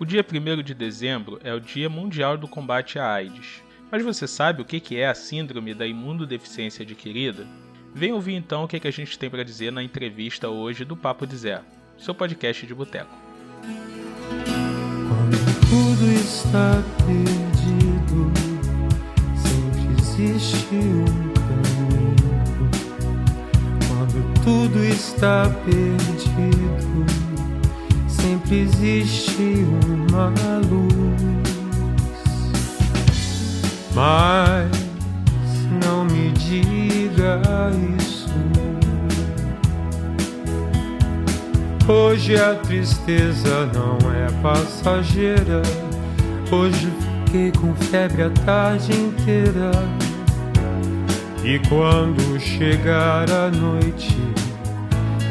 O dia 1 de dezembro é o Dia Mundial do Combate à AIDS. Mas você sabe o que é a Síndrome da Imunodeficiência Adquirida? Vem ouvir então o que a gente tem para dizer na entrevista hoje do Papo de Zé, seu podcast de boteco. Quando tudo está perdido, sempre existe um caminho. Quando tudo está perdido, sempre existe uma luz. Mas não me diga isso. Hoje a tristeza não é passageira. Hoje fiquei com febre a tarde inteira. E quando chegar a noite,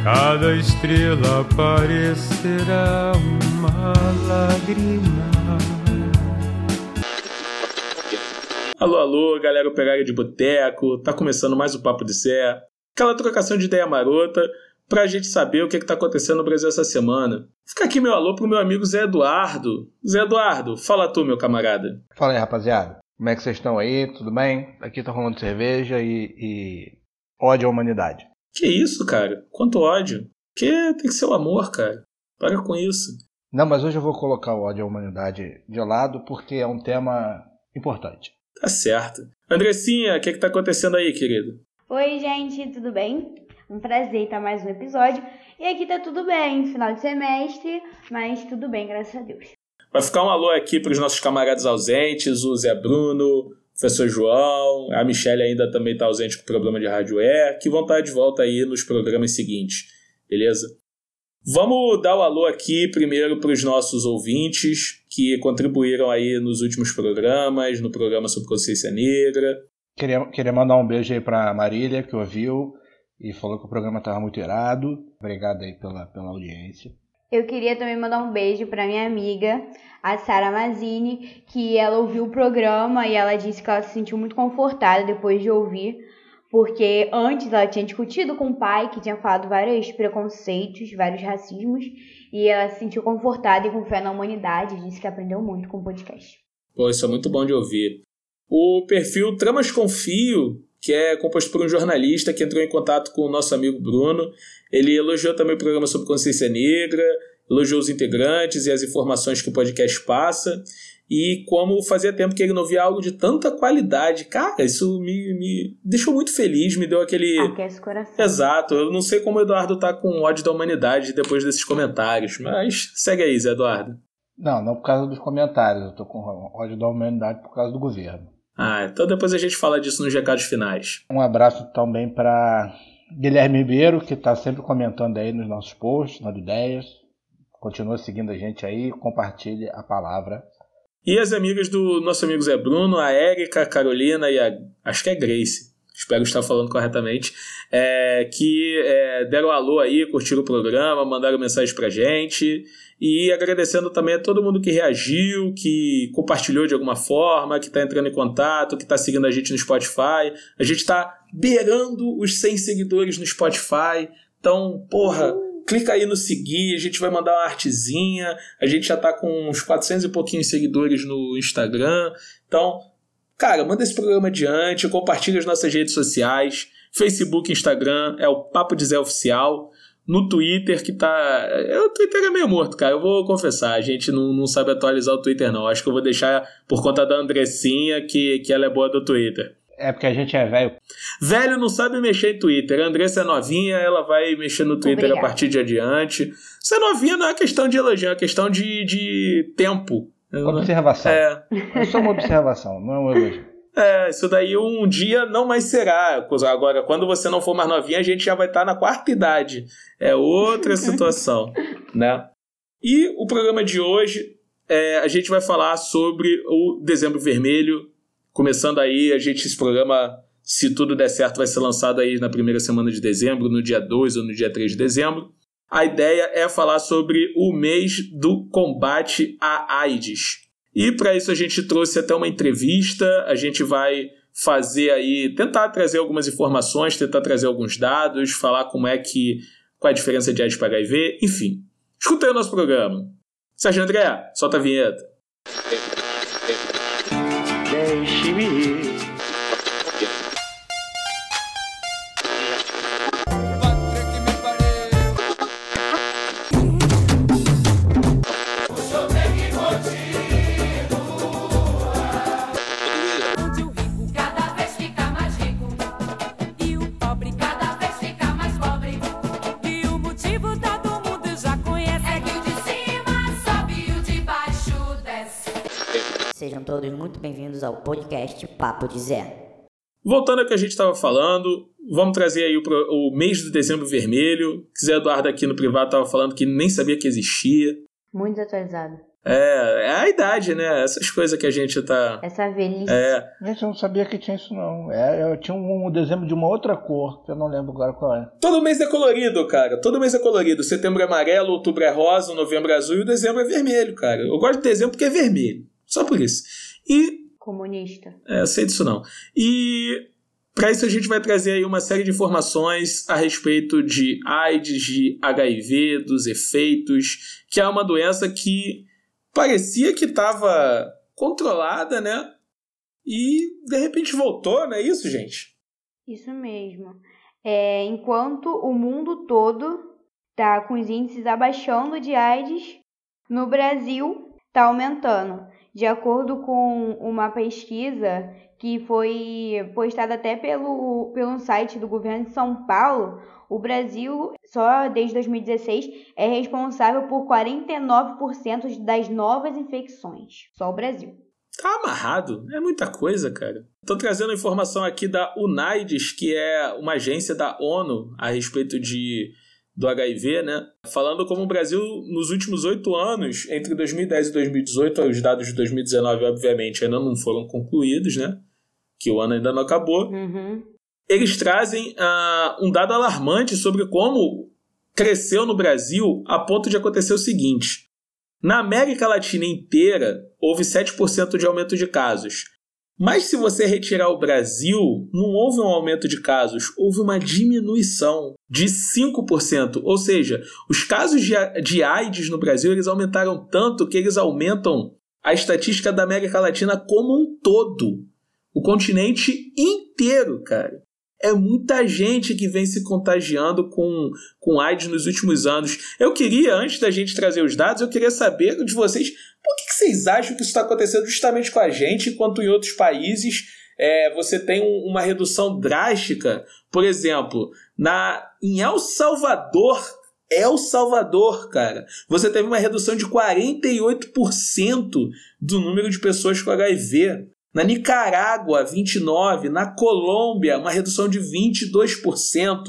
Cada estrela parecerá uma lágrima. Alô, alô, galera operária de boteco, tá começando mais o Papo de Sé. Aquela trocação de ideia marota pra gente saber o que, é que tá acontecendo no Brasil essa semana. Fica aqui meu alô pro meu amigo Zé Eduardo. Zé Eduardo, fala tu, meu camarada. Fala aí, rapaziada. Como é que vocês estão aí? Tudo bem? Aqui tá rolando cerveja e, e ódio à humanidade. Que isso, cara? Quanto ódio. Que tem que ser o amor, cara. Para com isso. Não, mas hoje eu vou colocar o ódio à humanidade de lado porque é um tema importante. Tá certo. Andressinha, o que, é que tá acontecendo aí, querido? Oi, gente, tudo bem? Um prazer estar mais um episódio. E aqui tá tudo bem, final de semestre, mas tudo bem, graças a Deus. Vai ficar um alô aqui para os nossos camaradas ausentes, o Zé Bruno, professor João, a Michelle ainda também está ausente com problema de hardware, que vão estar de volta aí nos programas seguintes, beleza? Vamos dar o alô aqui primeiro para os nossos ouvintes que contribuíram aí nos últimos programas, no programa sobre consciência negra. Queria, queria mandar um beijo aí para Marília, que ouviu e falou que o programa estava muito irado. Obrigado aí pela, pela audiência. Eu queria também mandar um beijo para minha amiga, a Sara Mazini, que ela ouviu o programa e ela disse que ela se sentiu muito confortada depois de ouvir, porque antes ela tinha discutido com o pai, que tinha falado vários preconceitos, vários racismos, e ela se sentiu confortada e com fé na humanidade, disse que aprendeu muito com o podcast. Pô, isso é muito bom de ouvir. O perfil Tramas Confio, que é composto por um jornalista que entrou em contato com o nosso amigo Bruno, ele elogiou também o programa sobre consciência negra, elogiou os integrantes e as informações que o podcast passa. E como fazia tempo que ele não via algo de tanta qualidade. Cara, isso me, me deixou muito feliz, me deu aquele. Aquece o coração. Exato. Eu não sei como o Eduardo tá com ódio da humanidade depois desses comentários, mas segue aí, Zé Eduardo. Não, não por causa dos comentários. Eu tô com ódio da humanidade por causa do governo. Ah, então depois a gente fala disso nos recados finais. Um abraço também para Guilherme Ribeiro, que está sempre comentando aí nos nossos posts, nas ideias. Continua seguindo a gente aí, compartilhe a palavra. E as amigas do nosso amigo Zé Bruno, a Érica, a Carolina e a. Acho que é Grace. Espero estar falando corretamente. É, que é, deram alô aí, curtiram o programa, mandaram mensagem pra gente. E agradecendo também a todo mundo que reagiu, que compartilhou de alguma forma, que está entrando em contato, que está seguindo a gente no Spotify. A gente está beirando os 100 seguidores no Spotify. Então, porra, clica aí no seguir, a gente vai mandar uma artezinha. A gente já está com uns 400 e pouquinhos seguidores no Instagram. Então, cara, manda esse programa adiante, compartilha as nossas redes sociais. Facebook, Instagram, é o Papo de Zé Oficial no Twitter que tá. É, o Twitter é meio morto, cara. Eu vou confessar, a gente não, não sabe atualizar o Twitter, não. Acho que eu vou deixar por conta da Andressinha, que, que ela é boa do Twitter. É porque a gente é velho. Velho não sabe mexer em Twitter. A Andressa é novinha, ela vai mexer no Twitter a partir de adiante. Ser novinha não é questão de elogio, é questão de, de tempo. Observação. É. É só uma observação, não é um elogio. É, isso daí um dia não mais será. Agora, quando você não for mais novinha, a gente já vai estar tá na quarta idade. É outra situação, né? E o programa de hoje, é, a gente vai falar sobre o Dezembro Vermelho. Começando aí, a gente, esse programa, se tudo der certo, vai ser lançado aí na primeira semana de dezembro, no dia 2 ou no dia 3 de dezembro. A ideia é falar sobre o mês do combate à AIDS. E para isso a gente trouxe até uma entrevista, a gente vai fazer aí, tentar trazer algumas informações, tentar trazer alguns dados, falar como é que, qual é a diferença de AIDS para HIV, enfim. Escuta aí o nosso programa. Sérgio André, solta a vinheta. Deixe-me podcast Papo de Zé. Voltando ao que a gente estava falando, vamos trazer aí o, o mês do dezembro vermelho. Que Zé Eduardo aqui no privado estava falando que nem sabia que existia. Muito desatualizado. É, é a idade, né? Essas coisas que a gente tá. Essa velhice. É, Gente, eu não sabia que tinha isso não. É, eu tinha um dezembro de uma outra cor, que eu não lembro agora qual é. todo mês é colorido, cara. Todo mês é colorido. Setembro é amarelo, outubro é rosa, novembro é azul e o dezembro é vermelho, cara. Eu gosto de dezembro porque é vermelho. Só por isso. E Comunista. É, sei disso não. E para isso a gente vai trazer aí uma série de informações a respeito de AIDS, de HIV, dos efeitos, que é uma doença que parecia que estava controlada, né? E de repente voltou, não é isso, gente? Isso mesmo. É, enquanto o mundo todo tá com os índices abaixando de AIDS, no Brasil tá aumentando. De acordo com uma pesquisa que foi postada até pelo, pelo site do governo de São Paulo, o Brasil, só desde 2016, é responsável por 49% das novas infecções. Só o Brasil. Tá amarrado, é muita coisa, cara. Tô trazendo informação aqui da UNAIDS, que é uma agência da ONU a respeito de do HIV, né? Falando como o Brasil, nos últimos oito anos, entre 2010 e 2018, os dados de 2019, obviamente, ainda não foram concluídos, né? Que o ano ainda não acabou. Uhum. Eles trazem ah, um dado alarmante sobre como cresceu no Brasil a ponto de acontecer o seguinte. Na América Latina inteira, houve 7% de aumento de casos. Mas se você retirar o Brasil, não houve um aumento de casos, houve uma diminuição de 5%. Ou seja, os casos de, AIDS no Brasil eles aumentaram tanto que eles aumentam a estatística da América Latina como um todo. O continente inteiro, cara. É muita gente que vem se contagiando com, com AIDS nos últimos anos. Eu queria, antes da gente trazer os dados, eu queria saber de vocês por que, que vocês acham que isso está acontecendo justamente com a gente, enquanto em outros países é, você tem um- uma redução drástica. Por exemplo, na, em El Salvador, El Salvador, cara, você teve uma redução de 48% do número de pessoas com HIV. Na Nicarágua, 29%. Na Colômbia, uma redução de 22%.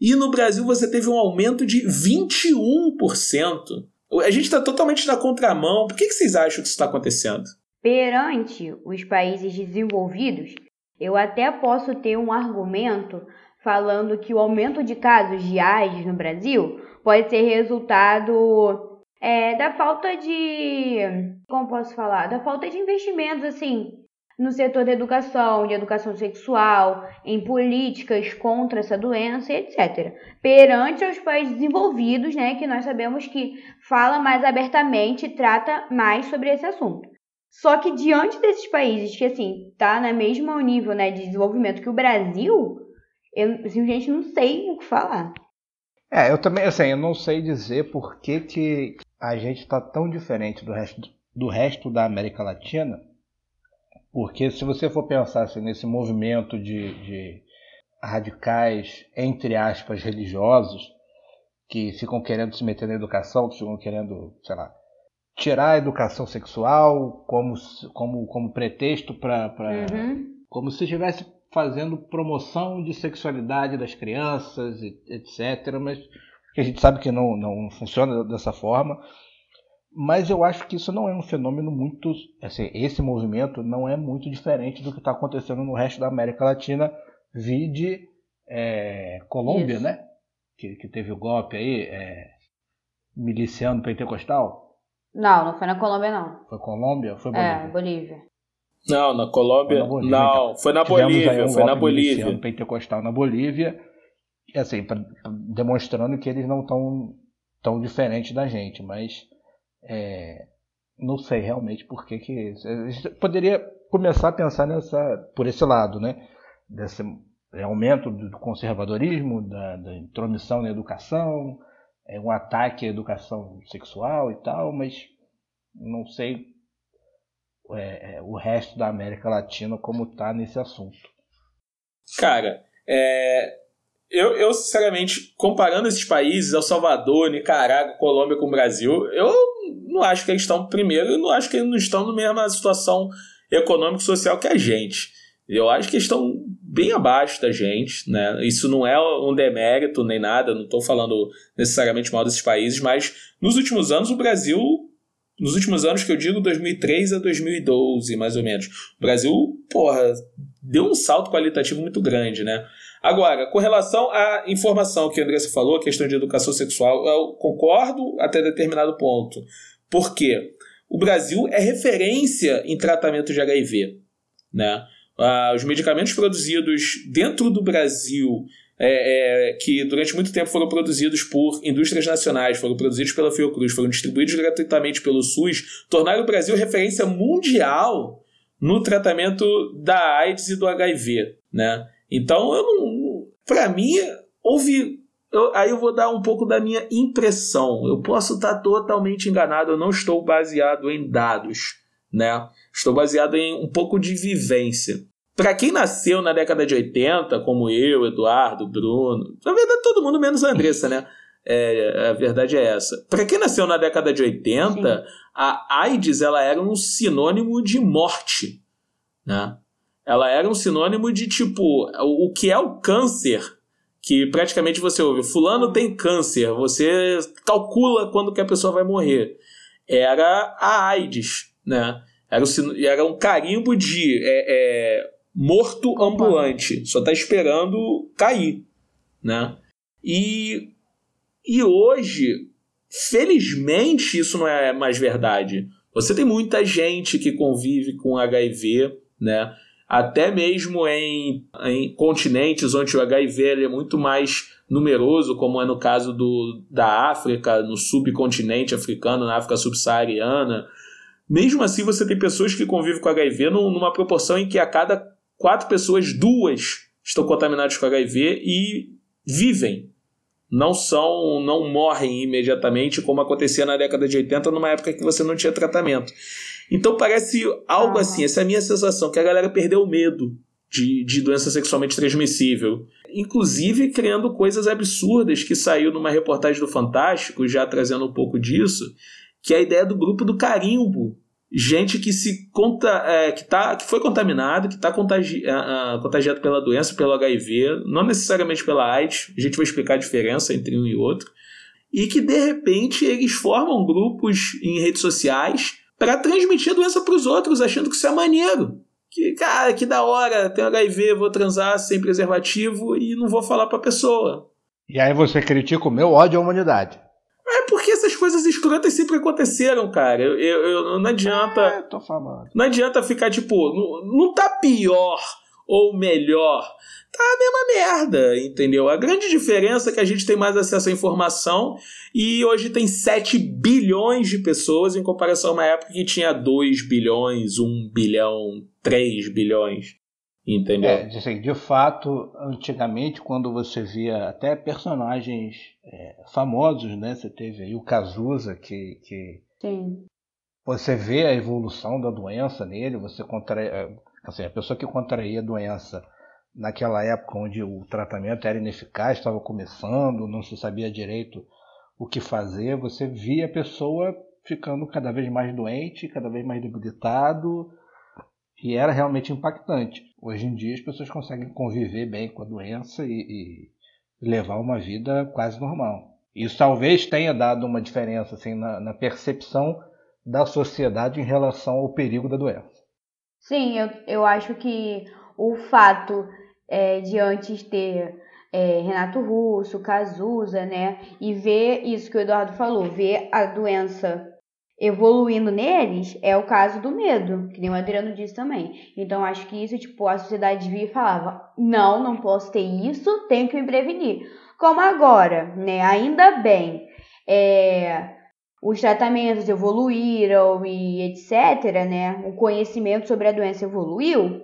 E no Brasil você teve um aumento de 21%. A gente está totalmente na contramão. Por que, que vocês acham que isso está acontecendo? Perante os países desenvolvidos, eu até posso ter um argumento falando que o aumento de casos de AIDS no Brasil pode ser resultado é, da falta de. Como posso falar? Da falta de investimentos, assim, no setor da educação, de educação sexual, em políticas contra essa doença, etc. Perante os países desenvolvidos, né, que nós sabemos que fala mais abertamente e trata mais sobre esse assunto. Só que diante desses países que, assim, tá no mesmo nível né, de desenvolvimento que o Brasil, eu simplesmente não sei o que falar. É, eu também, assim, eu não sei dizer por que, que a gente está tão diferente do resto, do resto da América Latina, porque se você for pensar assim, nesse movimento de, de radicais, entre aspas, religiosos, que ficam querendo se meter na educação, que ficam querendo, sei lá, tirar a educação sexual como, como, como pretexto para Uhum. como se estivesse fazendo promoção de sexualidade das crianças, etc. Mas a gente sabe que não, não funciona dessa forma. Mas eu acho que isso não é um fenômeno muito. Assim, esse movimento não é muito diferente do que está acontecendo no resto da América Latina, vide é, Colômbia, Isso. né? Que, que teve o golpe aí, é, miliciano pentecostal. Não, não foi na Colômbia, não. Foi Colômbia? Foi É, Bolívia? Bolívia. Não, na Colômbia. Foi na Bolívia, não, foi na Tivemos aí Bolívia. um Foi na Bolívia. pentecostal na Bolívia, assim, pra- pra- demonstrando que eles não estão tão diferentes da gente, mas É, não sei realmente por que que a gente poderia começar a pensar nessa por esse lado, né? Desse aumento do conservadorismo, da, da intromissão na educação, é um ataque à educação sexual e tal, mas não sei é, é, o resto da América Latina como está nesse assunto. Cara, é, eu, eu, sinceramente, comparando esses países, El Salvador, Nicarágua, Colômbia com o Brasil, eu não acho que eles estão primeiro e não acho que eles não estão na mesma situação econômica e social que a gente. Eu acho que eles estão bem abaixo da gente, né? Isso não é um demérito nem nada, não estou falando necessariamente mal desses países, mas nos últimos anos o Brasil, nos últimos anos que eu digo 2003 a 2012, mais ou menos, o Brasil, porra, deu um salto qualitativo muito grande, né? Agora, com relação à informação que a Andressa falou, a questão de educação sexual, eu concordo até determinado ponto. Por quê? O Brasil é referência em tratamento de HIV. Né? Ah, os medicamentos produzidos dentro do Brasil, é, é, que durante muito tempo foram produzidos por indústrias nacionais, foram produzidos pela Fiocruz, foram distribuídos gratuitamente pelo SUS, tornaram o Brasil referência mundial no tratamento da AIDS e do HIV. Né? Então, eu não. Para mim, houve. Eu, aí eu vou dar um pouco da minha impressão. Eu posso estar totalmente enganado, eu não estou baseado em dados, né? Estou baseado em um pouco de vivência. Para quem nasceu na década de 80, como eu, Eduardo, Bruno, na verdade todo mundo menos a Andressa, né? É, a verdade é essa. Para quem nasceu na década de 80, Sim. a AIDS ela era um sinônimo de morte, né? Ela era um sinônimo de tipo o que é o câncer que praticamente você ouve fulano tem câncer você calcula quando que a pessoa vai morrer. Era a AIDS né? Era, o, era um carimbo de é, é, morto ambulante só tá esperando cair né? E e hoje felizmente isso não é mais verdade. Você tem muita gente que convive com HIV né até mesmo em, em continentes onde o HIV é muito mais numeroso, como é no caso do, da África, no subcontinente africano, na África subsaariana. Mesmo assim, você tem pessoas que convivem com HIV numa proporção em que a cada quatro pessoas, duas estão contaminadas com HIV e vivem. Não são, não morrem imediatamente, como acontecia na década de 80, numa época que você não tinha tratamento. Então parece algo uhum. assim, essa é a minha sensação, que a galera perdeu o medo de, de doença sexualmente transmissível. Inclusive criando coisas absurdas que saiu numa reportagem do Fantástico, já trazendo um pouco disso, que é a ideia do grupo do carimbo. Gente que se conta, é, que, tá, que foi contaminado, que está contagi, uh, contagiado pela doença, pelo HIV, não necessariamente pela AIDS, a gente vai explicar a diferença entre um e outro, e que de repente eles formam grupos em redes sociais para transmitir a doença para os outros, achando que isso é maneiro. Que, cara, que da hora, tenho HIV, vou transar sem preservativo e não vou falar para a pessoa. E aí você critica o meu ódio à humanidade. É porque essas coisas escrotas sempre aconteceram, cara. Eu, eu, eu não adianta. É, tô falando. Não adianta ficar tipo, não, não tá pior ou melhor tá a mesma merda, entendeu? A grande diferença é que a gente tem mais acesso à informação e hoje tem 7 bilhões de pessoas em comparação a uma época que tinha 2 bilhões, 1 bilhão, 3 bilhões. Entendeu? É, assim, de fato, antigamente, quando você via até personagens é, famosos, né? Você teve aí o Cazuza, que, que Sim. você vê a evolução da doença nele, você contrai, é, assim, a pessoa que contraía a doença naquela época onde o tratamento era ineficaz, estava começando, não se sabia direito o que fazer, você via a pessoa ficando cada vez mais doente, cada vez mais debilitado, e era realmente impactante. Hoje em dia as pessoas conseguem conviver bem com a doença e, e levar uma vida quase normal. Isso talvez tenha dado uma diferença assim, na, na percepção da sociedade em relação ao perigo da doença. Sim, eu, eu acho que o fato é, de antes ter é, Renato Russo, Cazuza, né? E ver isso que o Eduardo falou, ver a doença evoluindo neles é o caso do medo, que nem o Adriano disse também. Então acho que isso, tipo, a sociedade via e falava: não, não posso ter isso, tenho que me prevenir. Como agora, né? Ainda bem. É, os tratamentos evoluíram e etc, né? O conhecimento sobre a doença evoluiu,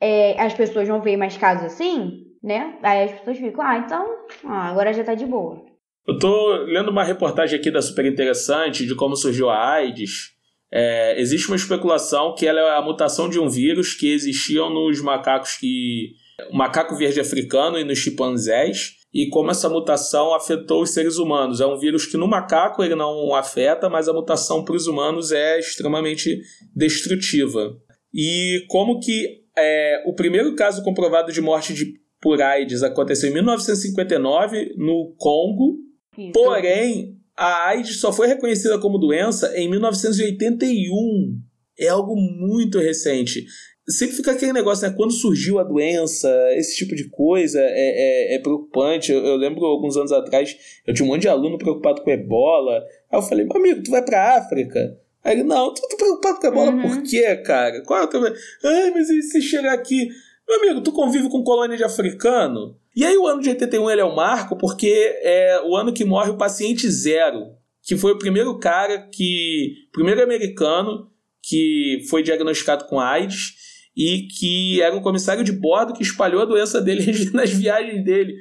é, as pessoas não veem mais casos assim, né? Aí as pessoas ficam, ah, então, ah, agora já tá de boa. Eu tô lendo uma reportagem aqui da super interessante de como surgiu a AIDS. É, existe uma especulação que ela é a mutação de um vírus que existiam nos macacos que. O macaco verde africano e nos chimpanzés, e como essa mutação afetou os seres humanos. É um vírus que no macaco ele não afeta, mas a mutação para os humanos é extremamente destrutiva. E como que é, o primeiro caso comprovado de morte de, por AIDS aconteceu em 1959 no Congo, Isso. porém a AIDS só foi reconhecida como doença em 1981. É algo muito recente. Sempre fica aquele negócio, né? Quando surgiu a doença, esse tipo de coisa é, é, é preocupante. Eu, eu lembro alguns anos atrás, eu tinha um monte de aluno preocupado com ebola. Aí eu falei, meu amigo, tu vai pra África? Aí ele, não, tu tá preocupado com ebola Uhum. por quê, cara? Qual é o teu... Ai, mas e se chegar aqui... Meu amigo, tu convive com colônia de africano? E aí o ano de 81 ele é um marco porque é o ano que morre o paciente zero, que foi o primeiro cara que... primeiro americano que foi diagnosticado com AIDS e que era um comissário de bordo que espalhou a doença dele nas viagens dele.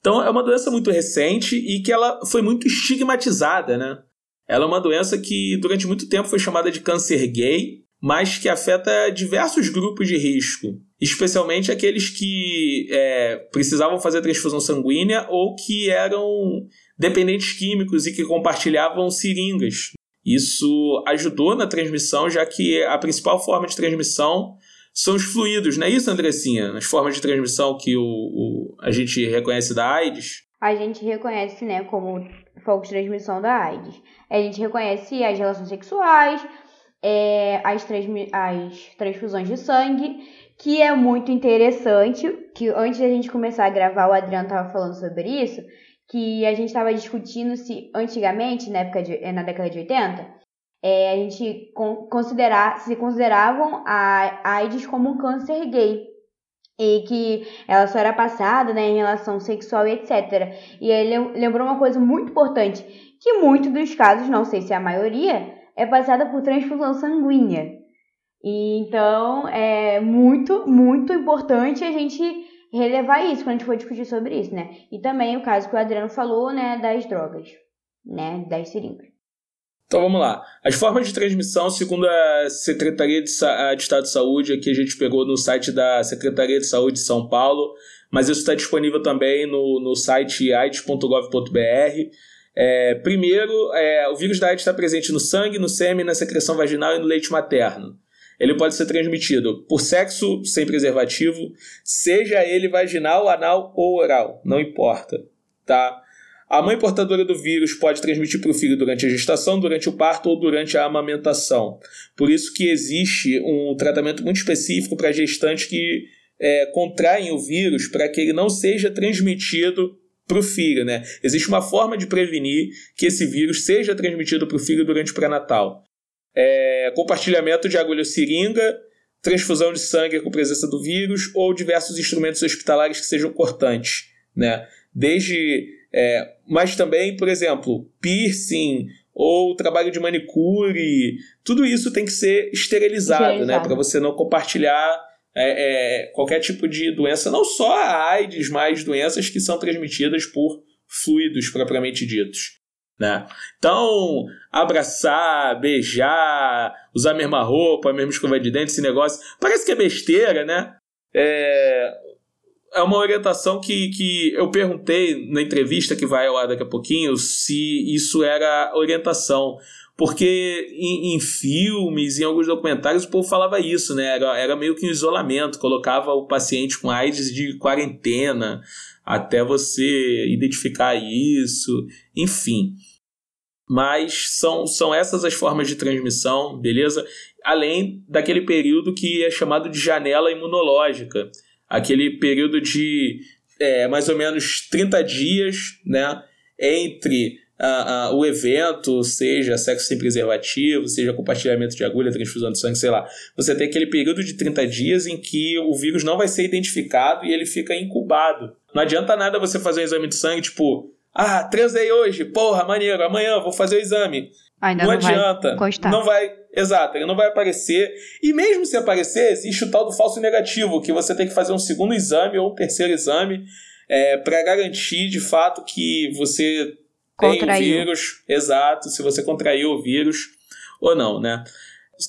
Então é uma doença muito recente e que ela foi muito estigmatizada, né? Ela é uma doença que durante muito tempo foi chamada de câncer gay, mas que afeta diversos grupos de risco, especialmente aqueles que é, precisavam fazer transfusão sanguínea ou que eram dependentes químicos e que compartilhavam seringas. Isso ajudou na transmissão, já que a principal forma de transmissão são os fluidos, não é isso, Andressinha? As formas de transmissão que o, o- a gente reconhece da AIDS. A gente reconhece, né, como foco de transmissão da AIDS. A gente reconhece as relações sexuais, é, as, as transfusões de sangue, que é muito interessante, que antes da gente começar a gravar, o Adriano estava falando sobre isso, que a gente estava discutindo se antigamente, na, época de, na década de 80, é, a gente con- considerar, se consideravam a AIDS como um câncer gay. E que ela só era passada né, em relação sexual e etc. E ele lembrou uma coisa muito importante, que muitos dos casos, não sei se é a maioria, é passada por transfusão sanguínea. E então é muito, muito importante a gente relevar isso quando a gente for discutir sobre isso, né? E também o caso que o Adriano falou, né, das drogas, né, das seringas. Então vamos lá. As formas de transmissão, segundo a Secretaria de, Sa- de Estado de Saúde, aqui a gente pegou no site da Secretaria de Saúde de São Paulo, mas isso está disponível também no, no site aids.gov.br. É, primeiro, é, o vírus da AIDS está presente no sangue, no sêmen, na secreção vaginal e no leite materno. Ele pode ser transmitido por sexo sem preservativo, seja ele vaginal, anal ou oral, não importa, tá? A mãe portadora do vírus pode transmitir para o filho durante a gestação, durante o parto ou durante a amamentação. Por isso que existe um tratamento muito específico para gestantes que é, contraem o vírus para que ele não seja transmitido para o filho. Né? Existe uma forma de prevenir que esse vírus seja transmitido para o filho durante o pré-natal. É, compartilhamento de agulha seringa, transfusão de sangue com presença do vírus ou diversos instrumentos hospitalares que sejam cortantes. Né? Desde é, mas também, por exemplo, piercing ou trabalho de manicure, tudo isso tem que ser esterilizado, né? Para você não compartilhar é, é, qualquer tipo de doença, não só a AIDS, mas doenças que são transmitidas por fluidos propriamente ditos. Né? Então, abraçar, beijar, usar a mesma roupa, a mesma escova de dente, esse negócio, parece que é besteira, né? É, é uma orientação que, que eu perguntei na entrevista que vai ao ar daqui a pouquinho se isso era orientação. Porque em, em filmes, em alguns documentários, o povo falava isso, né? Era, era meio que um isolamento, colocava o paciente com AIDS de quarentena até você identificar isso, enfim. Mas são, são essas as formas de transmissão, beleza? Além daquele período que é chamado de janela imunológica aquele período de é, mais ou menos 30 dias né, entre ah, ah, o evento, seja sexo sem preservativo, seja compartilhamento de agulha, transfusão de sangue, sei lá. Você tem aquele período de 30 dias em que o vírus não vai ser identificado e ele fica incubado. Não adianta nada você fazer um exame de sangue, tipo, ah, transei hoje, porra, maneiro, amanhã vou fazer o exame. Ainda não, não, vai adianta. constar. Não vai. Exato, ele não vai aparecer. E mesmo se aparecer, existe o tal do falso negativo, que você tem que fazer um segundo exame ou um terceiro exame é, para garantir de fato que você tem o Contraiu. vírus. Exato, se você contraiu o vírus ou não, né?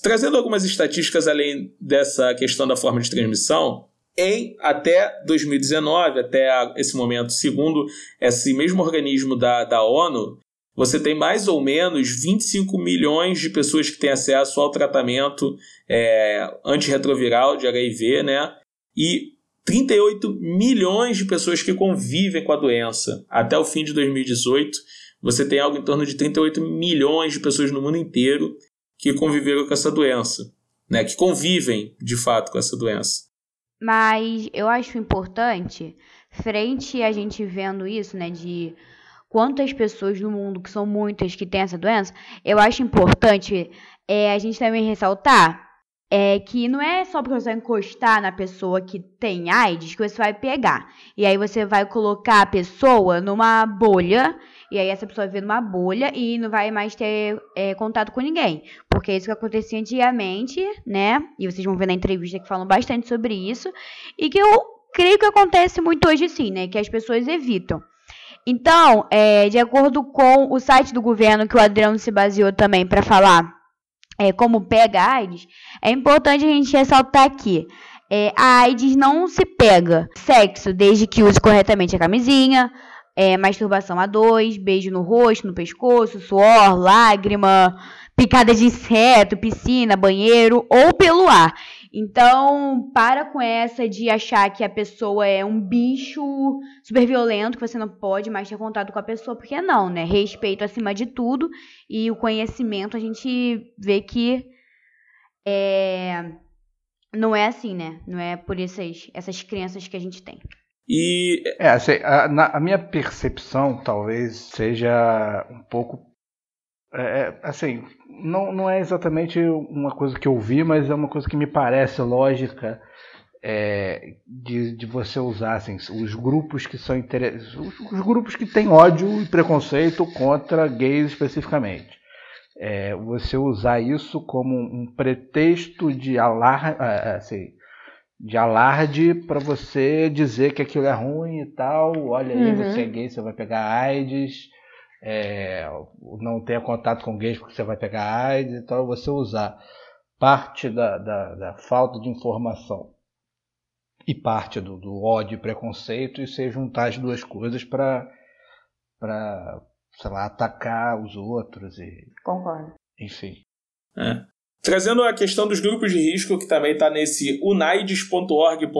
Trazendo algumas estatísticas além dessa questão da forma de transmissão, em até 2019, até esse momento, segundo esse mesmo organismo da, da ONU, você tem mais ou menos 25 milhões de pessoas que têm acesso ao tratamento é, antirretroviral de HIV, né? E 38 milhões de pessoas que convivem com a doença. Até o fim de 2018, você tem algo em torno de 38 milhões de pessoas no mundo inteiro que conviveram com essa doença, né? Que convivem de fato com essa doença. Mas eu acho importante, frente a gente vendo isso, né, de quantas pessoas no mundo, que são muitas, que têm essa doença, eu acho importante é, a gente também ressaltar é, que não é só porque você encostar na pessoa que tem AIDS que você vai pegar. E aí você vai colocar a pessoa numa bolha, e aí essa pessoa vai viver numa bolha e não vai mais ter é, contato com ninguém. Porque é isso que acontecia antigamente, né? E vocês vão ver na entrevista que falam bastante sobre isso. E que eu creio que acontece muito hoje sim, né? Que as pessoas evitam. Então, é, de acordo com o site do governo, que o Adriano se baseou também para falar é, como pega a AIDS, é importante a gente ressaltar aqui. É, a AIDS não se pega sexo desde que use corretamente a camisinha, é, masturbação a dois, beijo no rosto, no pescoço, suor, lágrima, picada de inseto, piscina, banheiro ou pelo ar. Então, para com essa de achar que a pessoa é um bicho super violento, que você não pode mais ter contato com a pessoa, porque não, né? Respeito acima de tudo e o conhecimento a gente vê que é, não é assim, né? Não é por essas, essas crenças que a gente tem. E É, assim, a, na- a minha percepção talvez seja um pouco. é, é, assim, não, não é exatamente uma coisa que eu vi, mas é uma coisa que me parece lógica é, de, de você usar assim, os grupos que são inter... os, os grupos que têm ódio e preconceito contra gays especificamente. É, você usar isso como um pretexto de alar, ah, assim, de alarde para você dizer que aquilo é ruim e tal. Olha aí, Uhum. você é gay, você vai pegar AIDS. É, não tenha contato com gays porque você vai pegar AIDS. Então, você usar parte da, da, da falta de informação e parte do, do ódio e preconceito e você juntar as duas coisas para, sei lá, atacar os outros e, Concordo. enfim. É. Trazendo a questão dos grupos de risco, que também está nesse unides.org.br,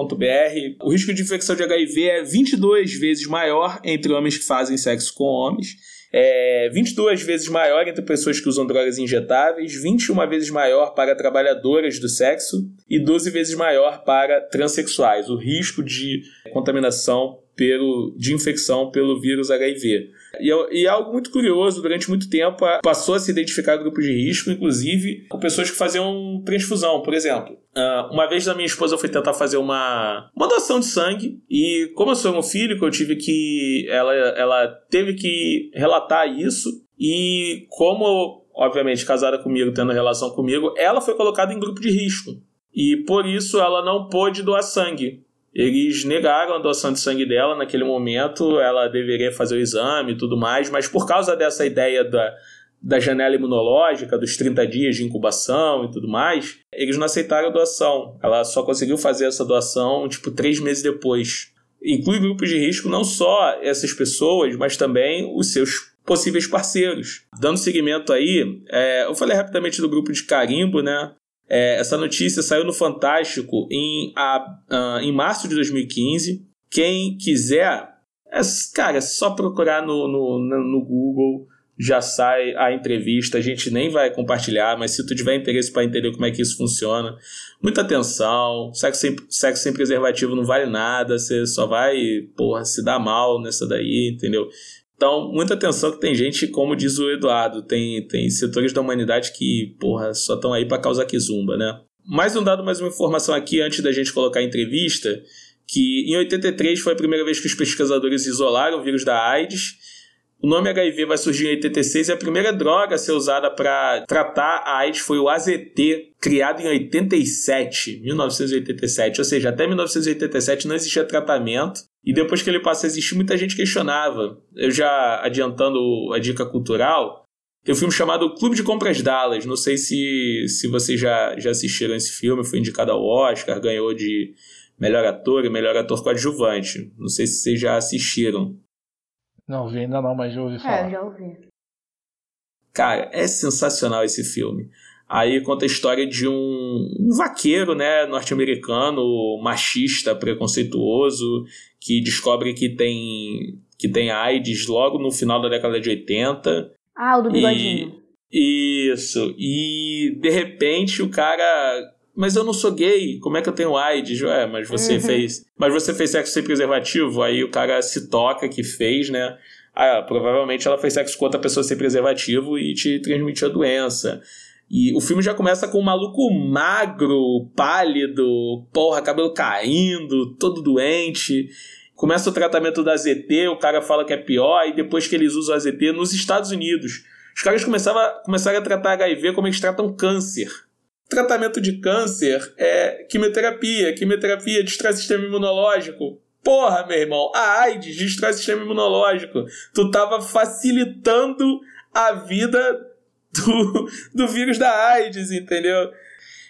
o risco de infecção de HIV é 22 vezes maior entre homens que fazem sexo com homens, é 22 vezes maior entre pessoas que usam drogas injetáveis, 21 vezes maior para trabalhadoras do sexo e 12 vezes maior para transexuais. O risco de contaminação pelo, de infecção pelo vírus HIV. E, é- e é algo muito curioso, durante muito tempo passou a se identificar grupos de risco, inclusive com pessoas que faziam transfusão, por exemplo. Ah, uma vez a minha esposa foi tentar fazer uma, uma doação de sangue e como eu sou hemofílico, eu tive que... Ela, ela teve que relatar isso e como, obviamente, casada comigo, tendo relação comigo, ela foi colocada em grupo de risco. E por isso ela não pôde doar sangue. Eles negaram a doação de sangue dela naquele momento, ela deveria fazer o exame e tudo mais, mas por causa dessa ideia da, da janela imunológica, dos 30 dias de incubação e tudo mais, eles não aceitaram a doação. Ela só conseguiu fazer essa doação, tipo, três meses depois. Inclui grupos de risco não só essas pessoas, mas também os seus possíveis parceiros. Dando seguimento aí, é, eu falei rapidamente do grupo de carimbo, né? É, essa notícia saiu no Fantástico em, a, ah, em março de 2015. Quem quiser, é, cara, é só procurar no, no, no- no Google, já sai a entrevista. A gente nem vai compartilhar, mas se tu tiver interesse para entender como é que isso funciona, muita atenção. Sexo sem, sexo sem preservativo não vale nada, você só vai, porra, se dar mal nessa daí, entendeu? Então, muita atenção que tem gente, como diz o Eduardo, tem, tem setores da humanidade que, porra, só estão aí para causar quizumba, né? Mais um dado, mais uma informação aqui antes da gente colocar a entrevista, que em 83 foi a primeira vez que os pesquisadores isolaram o vírus da AIDS. O nome HIV vai surgir em 86 e a primeira droga a ser usada para tratar a AIDS foi o AZT, criado em 87, 1987. Ou seja, até 1987 não existia tratamento. E depois que ele passou a existir, muita gente questionava. Eu já adiantando a dica cultural, tem um filme chamado Clube de Compras Dallas. Não sei se, se vocês já, já assistiram esse filme, foi indicado ao Oscar, ganhou de melhor ator e melhor ator coadjuvante. Não sei se vocês já assistiram. Não vi ainda não, mas já ouvi É, falar. eu já ouvi. Cara, é sensacional esse filme. Aí conta a história de um, um vaqueiro, né, norte-americano, machista, preconceituoso, que descobre que tem que tem AIDS logo no final da década de 80. Ah, o do bigodinho. Isso. E de repente o cara. Mas eu não sou gay, como é que eu tenho AIDS? Ué, mas você Uhum. fez. Mas você fez sexo sem preservativo? Aí o cara se toca que fez, né? Ah, provavelmente ela fez sexo com outra pessoa sem preservativo e te transmitiu a doença. E o filme já começa com um maluco magro, pálido, porra, cabelo caindo, todo doente. Começa o tratamento da AZT, o cara fala que é pior, e depois que eles usam a AZT nos Estados Unidos. Os caras começavam, começaram a tratar HIV como eles tratam câncer. Tratamento de câncer é quimioterapia. Quimioterapia destrói sistema imunológico. Porra, meu irmão, a AIDS destrói sistema imunológico. Tu tava facilitando a vida do, do vírus da AIDS, entendeu?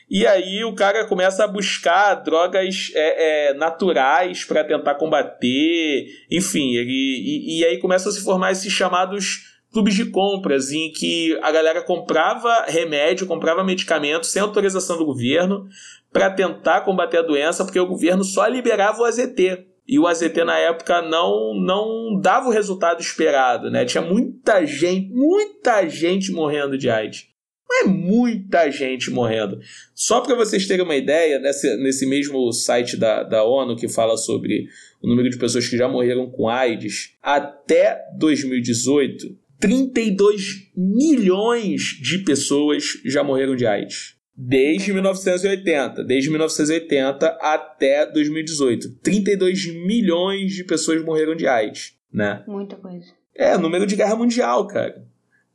E aí o cara começa a buscar drogas é, é, naturais para tentar combater, enfim, ele, e, e aí começam a se formar esses chamados clubes de compras, em que a galera comprava remédio, comprava medicamento sem autorização do governo para tentar combater a doença, porque o governo só liberava o AZT. E o AZT na época não, não dava o resultado esperado, né? Tinha muita gente, muita gente morrendo de AIDS. Mas muita gente morrendo. Só para vocês terem uma ideia, nesse, nesse mesmo site da, da ONU que fala sobre o número de pessoas que já morreram com AIDS, até 2018, 32 milhões de pessoas já morreram de AIDS. Desde 1980, desde 1980 até 2018, 32 milhões de pessoas morreram de AIDS, né? Muita coisa. É, número de guerra mundial, cara.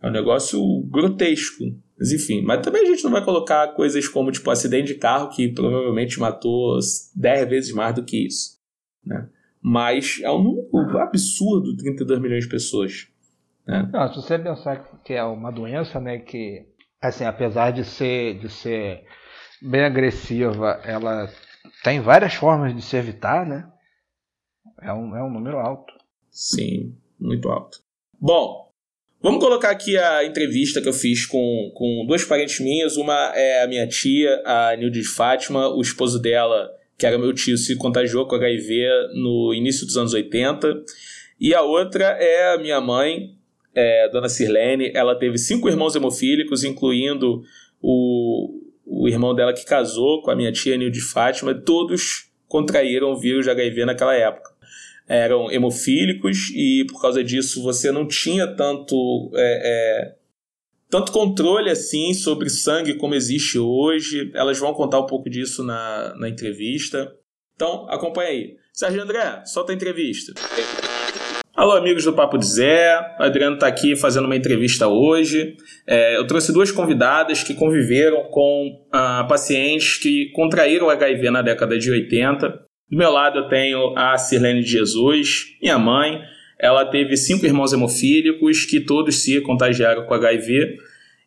É um negócio grotesco. Mas enfim, mas também a gente não vai colocar coisas como, tipo, acidente de carro, que provavelmente matou 10 vezes mais do que isso. Né? Mas é um número absurdo, 32 milhões de pessoas. Né? Não, se você pensar que é uma doença, né, que assim, apesar de ser de ser bem agressiva, ela tem várias formas de se evitar, né? É um, é um número alto. Sim, muito alto. Bom, vamos colocar aqui a entrevista que eu fiz com, com duas parentes minhas. Uma é a minha tia, a Nilde de Fátima, o esposo dela, que era meu tio, se contagiou com HIV no início dos anos 80. E a outra é a minha mãe, é, Dona Sirlene. Ela teve cinco irmãos hemofílicos, incluindo o, o irmão dela que casou com a minha tia Nilde de Fátima. Todos contraíram o vírus de HIV naquela época eram hemofílicos e por causa disso você não tinha tanto é, é, tanto controle assim sobre sangue como existe hoje. Elas vão contar um pouco disso na, na entrevista. Então, acompanha aí. Sérgio André, solta a entrevista. Alô, amigos do Papo de Zé. O Adriano está aqui fazendo uma entrevista hoje. É, eu trouxe duas convidadas que conviveram com ah, pacientes que contraíram HIV na década de 80. Do meu lado eu tenho a Sirlene de Jesus, minha mãe. Ela teve cinco irmãos hemofílicos que todos se contagiaram com HIV.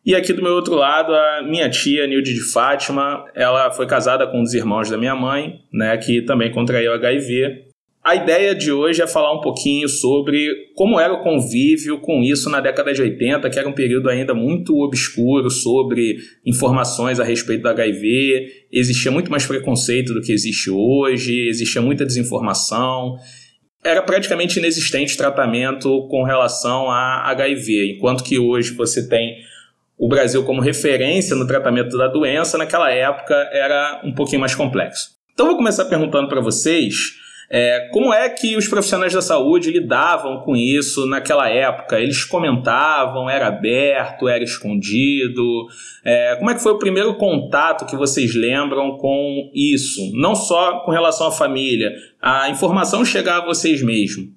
E aqui do meu outro lado, a minha tia, Nilde de Fátima. Ela foi casada com um dos irmãos da minha mãe, né, que também contraiu HIV. A ideia de hoje é falar um pouquinho sobre como era o convívio com isso na década de 80, que era um período ainda muito obscuro sobre informações a respeito do HIV. Existia muito mais preconceito do que existe hoje, existia muita desinformação. Era praticamente inexistente tratamento com relação a HIV, enquanto que hoje você tem o Brasil como referência no tratamento da doença, naquela época era um pouquinho mais complexo. Então vou começar perguntando para vocês é, como é que os profissionais da saúde lidavam com isso naquela época? Eles comentavam, era aberto, era escondido? É, como é que foi o primeiro contato que vocês lembram com isso? Não só com relação à família, a informação chegar a vocês mesmos.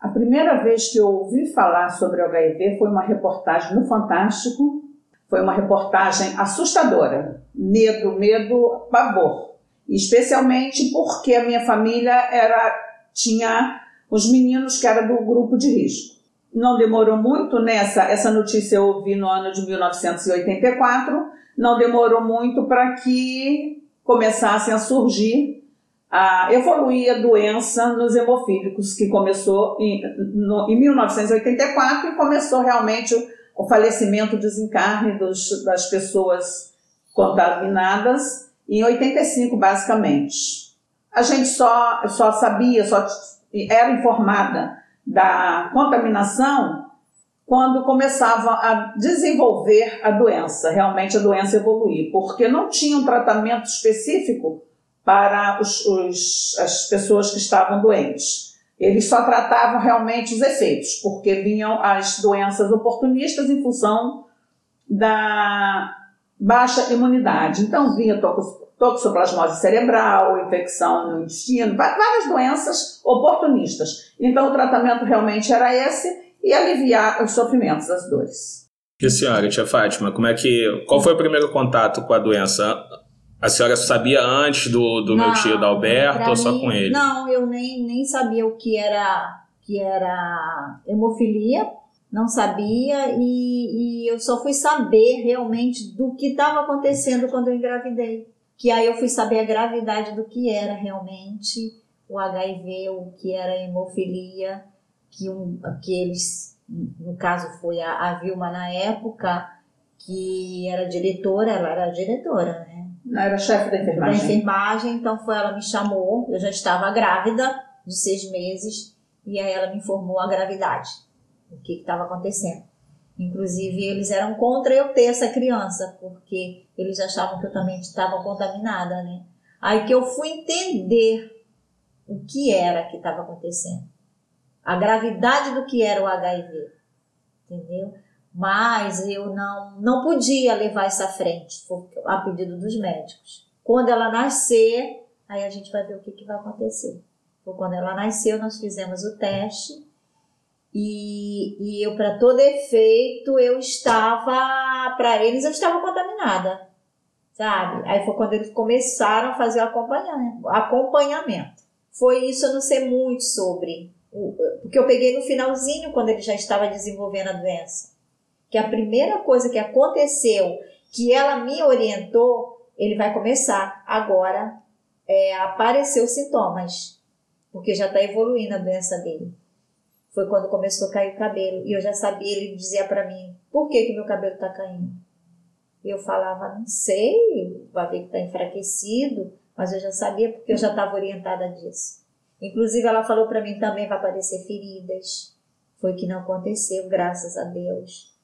A primeira vez que eu ouvi falar sobre o HIV foi uma reportagem no Fantástico. Foi uma reportagem assustadora. Medo, medo, pavor. Especialmente porque a minha família era tinha os meninos que era do grupo de risco. Não demorou muito nessa, essa notícia eu ouvi no ano de 1984, não demorou muito para que começassem a surgir, a evoluir a doença nos hemofílicos, que começou em, no, em 1984 e começou realmente o, falecimento, desencarne dos, das pessoas contaminadas em 85, basicamente. A gente só, só sabia, só era informada da contaminação quando começava a desenvolver a doença, realmente a doença evoluir, porque não tinha um tratamento específico para os, os, as pessoas que estavam doentes. Eles só tratavam realmente os efeitos, porque vinham as doenças oportunistas em função da baixa imunidade. Então vinha toxoplasmose cerebral, infecção no intestino, várias doenças oportunistas. Então o tratamento realmente era esse e aliviar os sofrimentos, as dores. E a senhora, tia Fátima, como é que, qual foi o primeiro contato com a doença? A senhora sabia antes do, do não, meu tio da Alberto ou só mim, com ele? Não, eu nem, nem sabia o que era, que era hemofilia, não sabia e, e eu só fui saber realmente do que estava acontecendo quando eu engravidei que aí eu fui saber a gravidade do que era realmente o HIV, o que era a hemofilia, que, um, que eles, no caso foi a, a Vilma na época, que era diretora, ela era diretora, né? Não, era chefe da enfermagem. Da enfermagem, então foi ela me chamou, eu já estava grávida de seis meses, e aí ela me informou a gravidade, o que estava acontecendo. Inclusive, eles eram contra eu ter essa criança, porque eles achavam que eu também estava contaminada, né? Aí que eu fui entender o que era que estava acontecendo. A gravidade do que era o HIV, entendeu? Mas eu não, não podia levar isso à frente, a pedido dos médicos. Quando ela nascer, aí a gente vai ver o que, que vai acontecer. Quando ela nasceu, nós fizemos o teste e, e eu, para todo efeito, eu estava, para eles, eu estava contaminada, sabe? Aí foi quando eles começaram a fazer o acompanhamento. acompanhamento. Foi isso, eu não sei muito sobre, porque eu peguei no finalzinho, quando ele já estava desenvolvendo a doença. Que a primeira coisa que aconteceu, que ela me orientou, ele vai começar agora é, aparecer os sintomas, porque já está evoluindo a doença dele foi quando começou a cair o cabelo. E eu já sabia, ele dizia para mim, por que, que meu cabelo está caindo? E eu falava, não sei, vai ver que está enfraquecido, mas eu já sabia porque eu já estava orientada disso. Inclusive, ela falou para mim também vai aparecer feridas. Foi que não aconteceu, graças a Deus.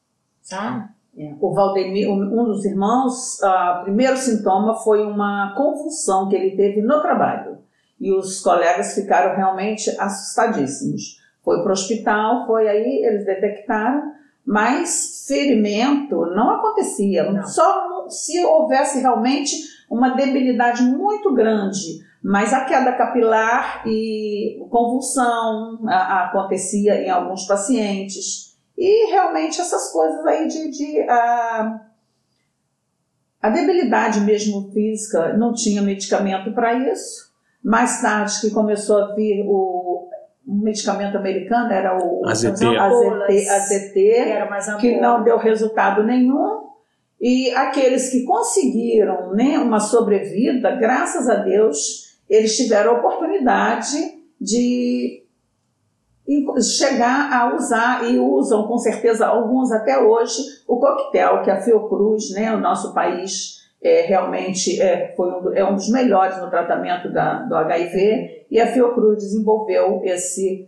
É. O Valdemir, um dos irmãos, o primeiro sintoma foi uma convulsão que ele teve no trabalho. E os colegas ficaram realmente assustadíssimos. Foi para o hospital, foi aí, eles detectaram, mas ferimento não acontecia. Não. Só se houvesse realmente uma debilidade muito grande, mas a queda capilar e convulsão a, a, acontecia em alguns pacientes. E realmente essas coisas aí de, de a, a debilidade mesmo física, não tinha medicamento para isso. Mais tarde que começou a vir o um medicamento americano, era o AZT, AZT, AZT que, que não deu resultado nenhum. E aqueles que conseguiram né, uma sobrevida, graças a Deus, eles tiveram a oportunidade de chegar a usar e usam com certeza alguns até hoje o coquetel que a Fiocruz, né, o nosso país é, realmente é, foi um, é um dos melhores no tratamento da, do HIV e a Fiocruz desenvolveu esse,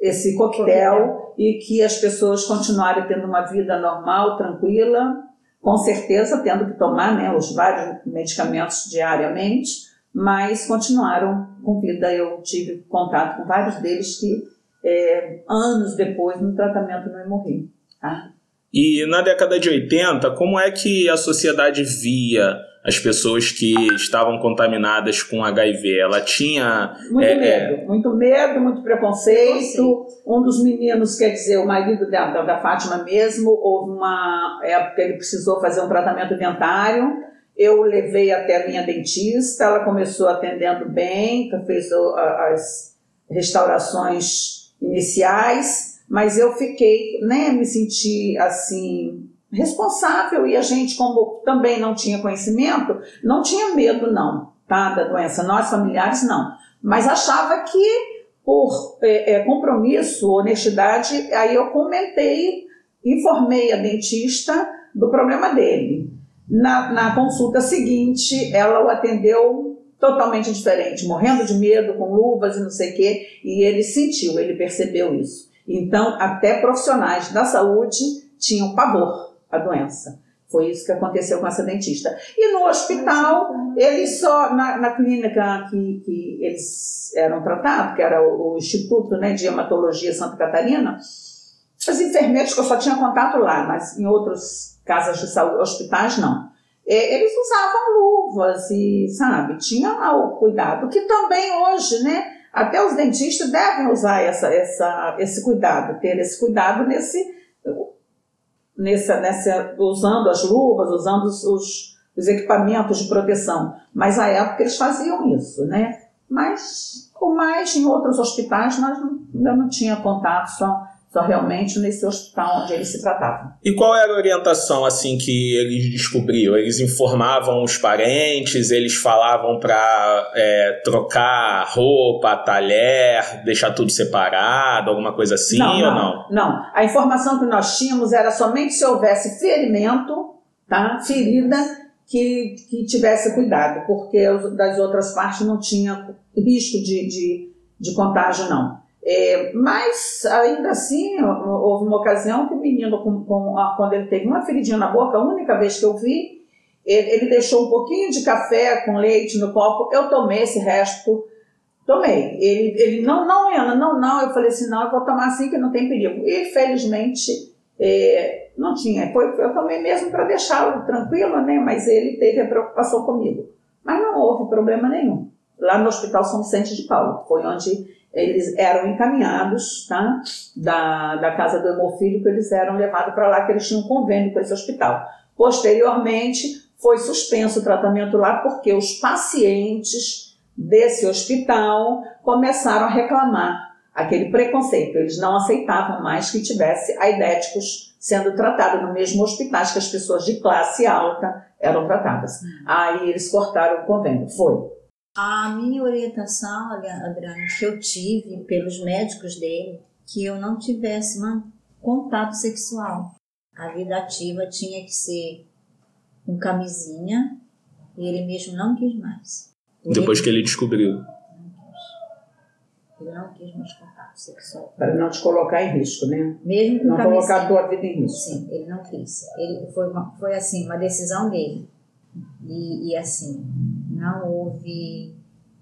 esse coquetel e que as pessoas continuarem tendo uma vida normal, tranquila, com certeza tendo que tomar né, os vários medicamentos diariamente, mas continuaram com vida. Eu tive contato com vários deles que é, anos depois no tratamento não morri. Tá? E na década de 80, como é que a sociedade via as pessoas que estavam contaminadas com HIV? Ela tinha. Muito é, medo, muito medo, muito preconceito. Um dos meninos, quer dizer, o marido da, da, da Fátima mesmo, houve uma época que ele precisou fazer um tratamento dentário. Eu levei até a minha dentista, ela começou atendendo bem, fez o- a- as restaurações iniciais, mas eu fiquei, né, me senti assim responsável e a gente como também não tinha conhecimento, não tinha medo não, tá, da doença, nós familiares não, mas achava que por é, é, compromisso, honestidade, aí eu comentei, informei a dentista do problema dele. Na, na consulta seguinte, ela o atendeu totalmente diferente, morrendo de medo, com luvas e não sei o quê, e ele sentiu, ele percebeu isso. Então, até profissionais da saúde tinham pavor à doença. Foi isso que aconteceu com essa dentista. E no hospital, eles só, na, na clínica que, que eles eram tratados, que era o, o Instituto né, de Hematologia Santa Catarina, os enfermeiros, que eu só tinha contato lá, mas em outras casas de saúde, hospitais, não. É, Eles usavam luvas e, sabe, tinha lá o cuidado, que também hoje, né, até os dentistas devem usar essa, essa, esse cuidado, ter esse cuidado nesse, nessa, nessa, usando as luvas, usando os, os, os equipamentos de proteção. Mas à época eles faziam isso, né? Mas, o mais em outros hospitais, nós não, eu não tinha contato, só, só realmente nesse hospital onde eles se tratavam. E qual era a orientação assim que eles descobriam? Eles informavam os parentes, eles falavam para trocar roupa, talher, deixar tudo separado, alguma coisa assim ou não? Não, a informação que nós tínhamos era somente se houvesse ferimento, tá? ferida, que, que tivesse cuidado, porque das outras partes não tinha risco de, de, de contágio, não. É, mas, ainda assim, houve uma ocasião que o menino, com, com quando ele teve uma feridinha na boca, a única vez que eu vi, ele, ele deixou um pouquinho de café com leite no copo, eu tomei esse resto, tomei. Ele, ele não, não, Ana, não, não. Eu falei assim, não, eu vou tomar assim que não tem perigo. E, felizmente, é, não tinha. Foi, eu tomei mesmo para deixá-lo tranquilo, né? Mas ele teve a preocupação comigo. Mas não houve problema nenhum. Lá no Hospital São Vicente de Paulo, foi onde eles eram encaminhados, tá? Da, da casa do hemofílico, eles eram levados para lá, que eles tinham um convênio com esse hospital. Posteriormente, foi suspenso o tratamento lá porque os pacientes desse hospital começaram a reclamar aquele preconceito. Eles não aceitavam mais que tivesse aidéticos sendo tratados no mesmo hospital que as pessoas de classe alta eram tratadas. Aí eles cortaram o convênio. Foi. A minha orientação, Adriane, que eu tive pelos médicos dele, que eu não tivesse contato sexual. A vida ativa tinha que ser com camisinha e ele mesmo não quis mais. Por Depois ele, que ele descobriu. ele não quis mais contato sexual. Para não te colocar em risco, né? Mesmo com Não camisinha. colocar a tua vida em risco. Sim, ele não quis. Ele foi, uma, foi assim, uma decisão dele. E, e assim, não houve.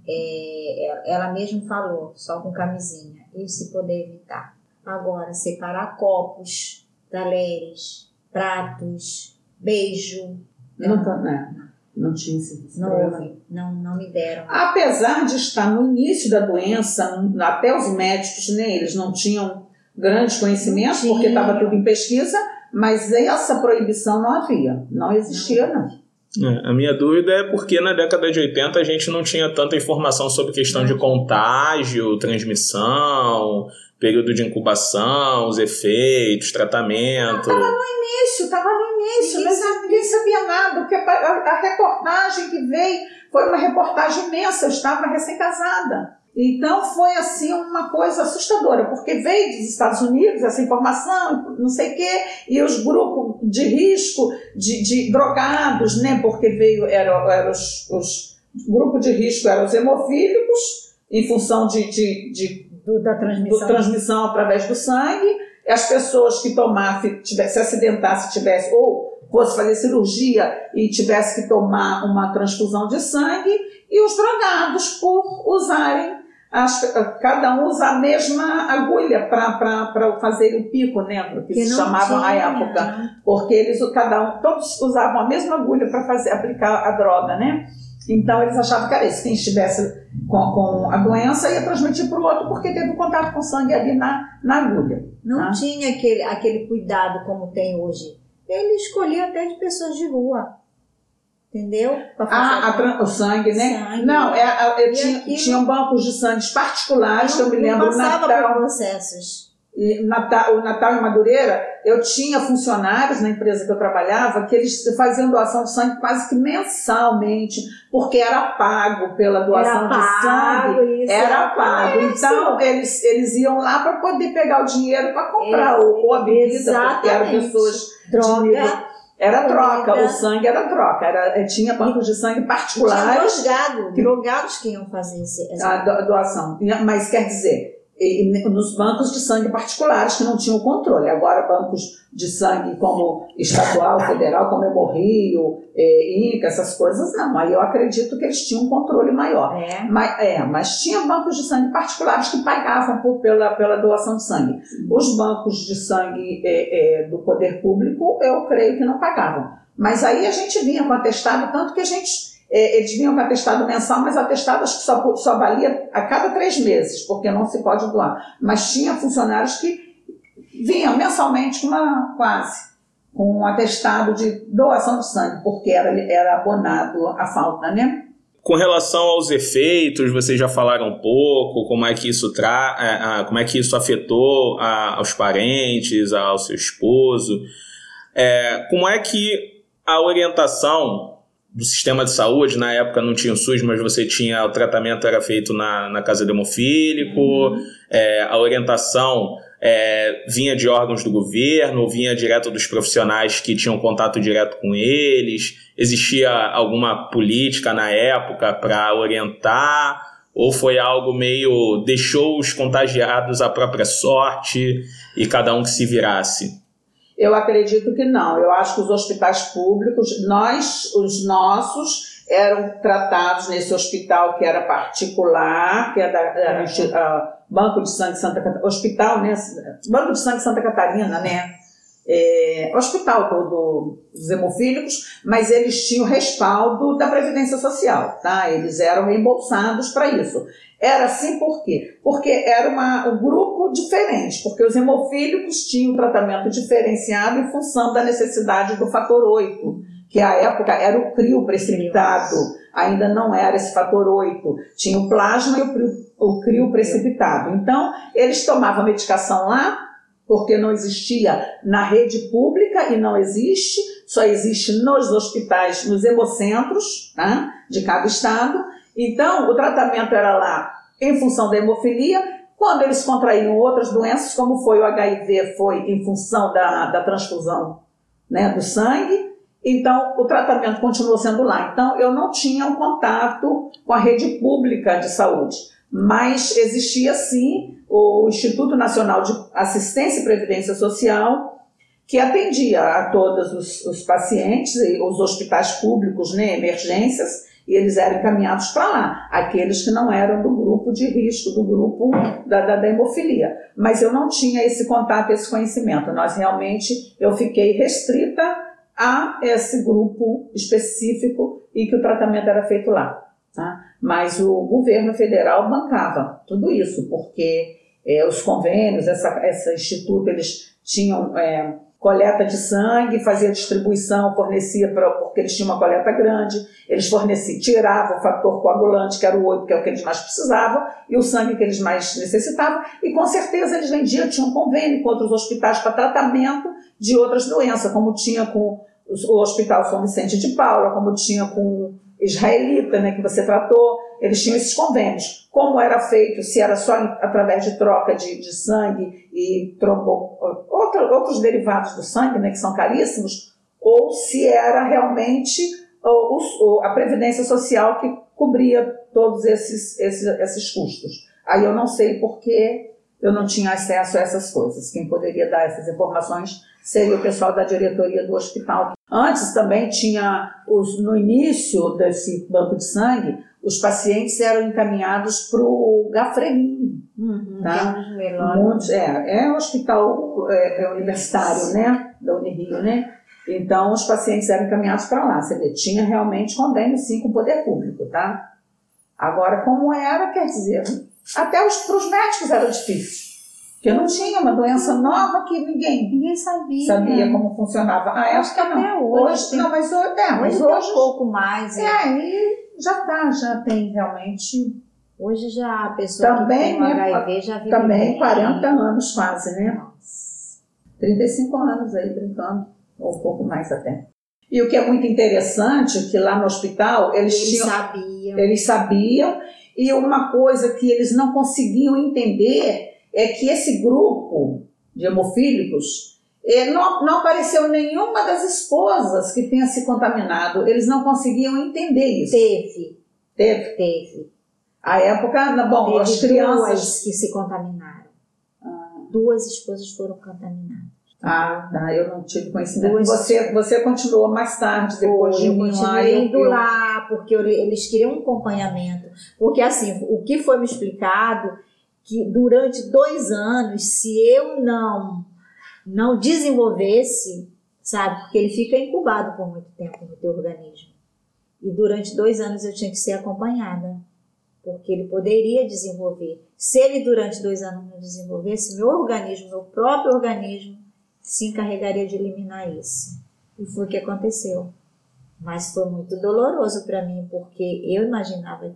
é, ela- ela mesma falou, só com camisinha. Isso se poder evitar. Agora, separar copos, talheres, pratos, beijo. Não, tá- né? não tinha esse esse Não problema. houve. Não, não me deram. Apesar de estar no início da doença, até os médicos, né, eles não tinham grandes conhecimentos, Não porque estava tudo em pesquisa, mas essa proibição não havia, não existia, não. É, a minha dúvida é porque na década de 80 a gente não tinha tanta informação sobre questão de contágio, transmissão, período de incubação, os efeitos, tratamento. início, estava no início, Ninguém mas ninguém sabia nada. Porque a, a reportagem que veio foi uma reportagem imensa, eu estava recém-casada. Então foi assim uma coisa assustadora, porque veio dos Estados Unidos essa informação, não sei o quê, e os grupos de risco de, de drogados, né? Porque veio, eram era os, os grupos de risco eram os hemofílicos, em função de, de, de Do, da do transmissão. transmissão através do sangue, as pessoas que tomassem, tivesse, se acidentasse, tivesse, ou fosse fazer cirurgia e tivesse que tomar uma transfusão de sangue, e os drogados por usarem as- cada um usa a mesma agulha para fazer o pico, né? Que Que se chamava na época. Porque eles, cada um, todos usavam a mesma agulha para fazer aplicar a droga, né? Então eles achavam que era isso. Quem estivesse com, com a doença ia transmitir para o outro porque teve contato com sangue ali na, na agulha. Não Ah. tinha aquele, aquele cuidado como tem hoje. Ele escolhia até de pessoas de rua. Entendeu? Ah, a o sangue, né? Sangue. Não, é, é, eu tinha, aquilo- tinham bancos de sangue particulares, que eu me não lembro, passava Natal, por processos. E Natal, o Natal em Madureira, eu tinha funcionários na empresa que eu trabalhava que eles faziam doação de sangue quase que mensalmente, porque era pago pela doação de sangue. pago, isso, Era pago. isso. Então, eles, eles iam lá para poder pegar o dinheiro para comprar o, ou a bebida, porque eram pessoas de nível- Droga. Era troca, comida. o sangue era troca. Era, eh, tinha bancos de sangue Tinha particulares drogado, drogados que iam fazer essa a do- doação. Mas quer dizer, nos bancos de sangue particulares que não tinham controle. Agora, bancos de sangue como estadual, federal, como Hemorrio, é, Inca, essas coisas, não. Aí eu acredito que eles tinham um controle maior. É. Mas, é, mas tinha bancos de sangue particulares que pagavam por- pela, pela doação de sangue. Os bancos de sangue é, é, do poder público, eu creio que não pagavam. Mas aí a gente vinha com atestado, tanto que a gente. É, eles vinham com atestado mensal, mas o atestado acho que só, só valia a cada três meses, porque não se pode doar. Mas tinha funcionários que vinham mensalmente com uma quase com um atestado de doação de sangue, porque era, era abonado a falta, né? Com relação aos efeitos, vocês já falaram um pouco como é que isso tra é, como é que isso afetou a- aos parentes, ao seu esposo. É, como é que a orientação do sistema de saúde, na época não tinha o SUS, mas você tinha, o tratamento era feito na, na casa de hemofílico, é, a orientação é, vinha de órgãos do governo, ou vinha direto dos profissionais que tinham contato direto com eles? Existia alguma política na época para orientar? Ou foi algo meio deixou os contagiados à própria sorte e cada um que se virasse? Eu acredito que não. Eu acho que os hospitais públicos, nós, os nossos, eram tratados nesse hospital que era particular, que é da era insti- a Banco de Sangue Santa Catarina, hospital, né? Banco de Sangue Santa Catarina, né? É, hospital do- dos hemofílicos, mas eles tinham respaldo da Previdência Social, tá? Eles eram reembolsados para isso. Era assim por quê? Porque era uma, um grupo diferente, porque os hemofílicos tinham um tratamento diferenciado em função da necessidade do fator 8, que à época era o CRIO precipitado, ainda não era esse fator 8, tinha o plasma e o CRIO, o CRIO precipitado. Então, eles tomavam medicação lá, porque não existia na rede pública e não existe, só existe nos hospitais, nos hemocentros né, de cada estado. Então, o tratamento era lá em função da hemofilia. Quando eles contraíam outras doenças, como foi o HIV, foi em função da, da transfusão né, do sangue. Então, o tratamento continuou sendo lá. Então, eu não tinha um contato com a rede pública de saúde, mas existia sim o Instituto Nacional de Assistência e Previdência Social, que atendia a todos os, os pacientes, e os hospitais públicos, né, emergências, e eles eram encaminhados para lá, aqueles que não eram do grupo de risco, do grupo da, da, da hemofilia. Mas eu não tinha esse contato, esse conhecimento. Nós realmente, eu fiquei restrita a esse grupo específico e que o tratamento era feito lá. Tá? Mas o governo federal bancava tudo isso, porque é, os convênios, essa, esse instituto, eles tinham é, coleta de sangue, fazia distribuição, fornecia, pra, porque eles tinham uma coleta grande, eles forneciam, tiravam o fator coagulante, que era o 8, que é o que eles mais precisavam, e o sangue que eles mais necessitavam, e com certeza eles vendiam, tinham um convênio com outros hospitais para tratamento de outras doenças, como tinha com o Hospital São Vicente de Paula, como tinha com israelita, né, que você tratou, eles tinham esses convênios. Como era feito, se era só através de troca de, de sangue e trombo, outra, outros derivados do sangue, né, que são caríssimos, ou se era realmente a Previdência Social que cobria todos esses, esses, esses custos. Aí eu não sei porque eu não tinha acesso a essas coisas. Quem poderia dar essas informações seria o pessoal da diretoria do hospital. Antes também tinha, os, no início desse banco de sangue, os pacientes eram encaminhados para o Gafremin, Uhum, Tá. Muitos, é, é um hospital é, é universitário, né? Da Unirio, né? Então, os pacientes eram encaminhados para lá. Você vê, tinha realmente convênio, sim, com o poder público, tá? Agora, como era, quer dizer, até para os médicos era difícil. Porque não tinha uma doença nova que ninguém Ninguém sabia. sabia como funcionava. Ah, Acho que época até não. hoje tem- não, mas hoje, é, mas Hoje hoje, um pouco mais. né? é, e já tá, já tem realmente, Hoje já a pessoa Também, que tem né, HIV já vive também bem. 40 anos quase, né? Nossa. 35 anos aí brincando, ou um pouco mais até. E o que é muito interessante é que lá no hospital eles, Eles tinham, sabiam. eles sabiam, e uma coisa que eles não conseguiam entender é que esse grupo de hemofílicos eh, não, não apareceu nenhuma das esposas que tenha se contaminado. Eles não conseguiam entender isso. Teve, Teve. teve. A época, bom, Teve as crianças. duas que se contaminaram. Duas esposas foram contaminadas. Ah, tá, eu não tive conhecimento. Duas- Você, você continuou mais tarde, depois de lá. continuei eu- indo eu- lá, porque eu- eles queriam um acompanhamento. Porque, assim, o que foi me explicado, que durante dois anos, se eu não, não desenvolvesse, sabe, porque ele fica incubado por muito tempo no teu organismo. E durante dois anos eu tinha que ser acompanhada, porque ele poderia desenvolver. Se ele durante dois anos não desenvolvesse, meu organismo, meu próprio organismo, se encarregaria de eliminar isso. E foi o que aconteceu. Mas foi muito doloroso para mim, porque eu imaginava,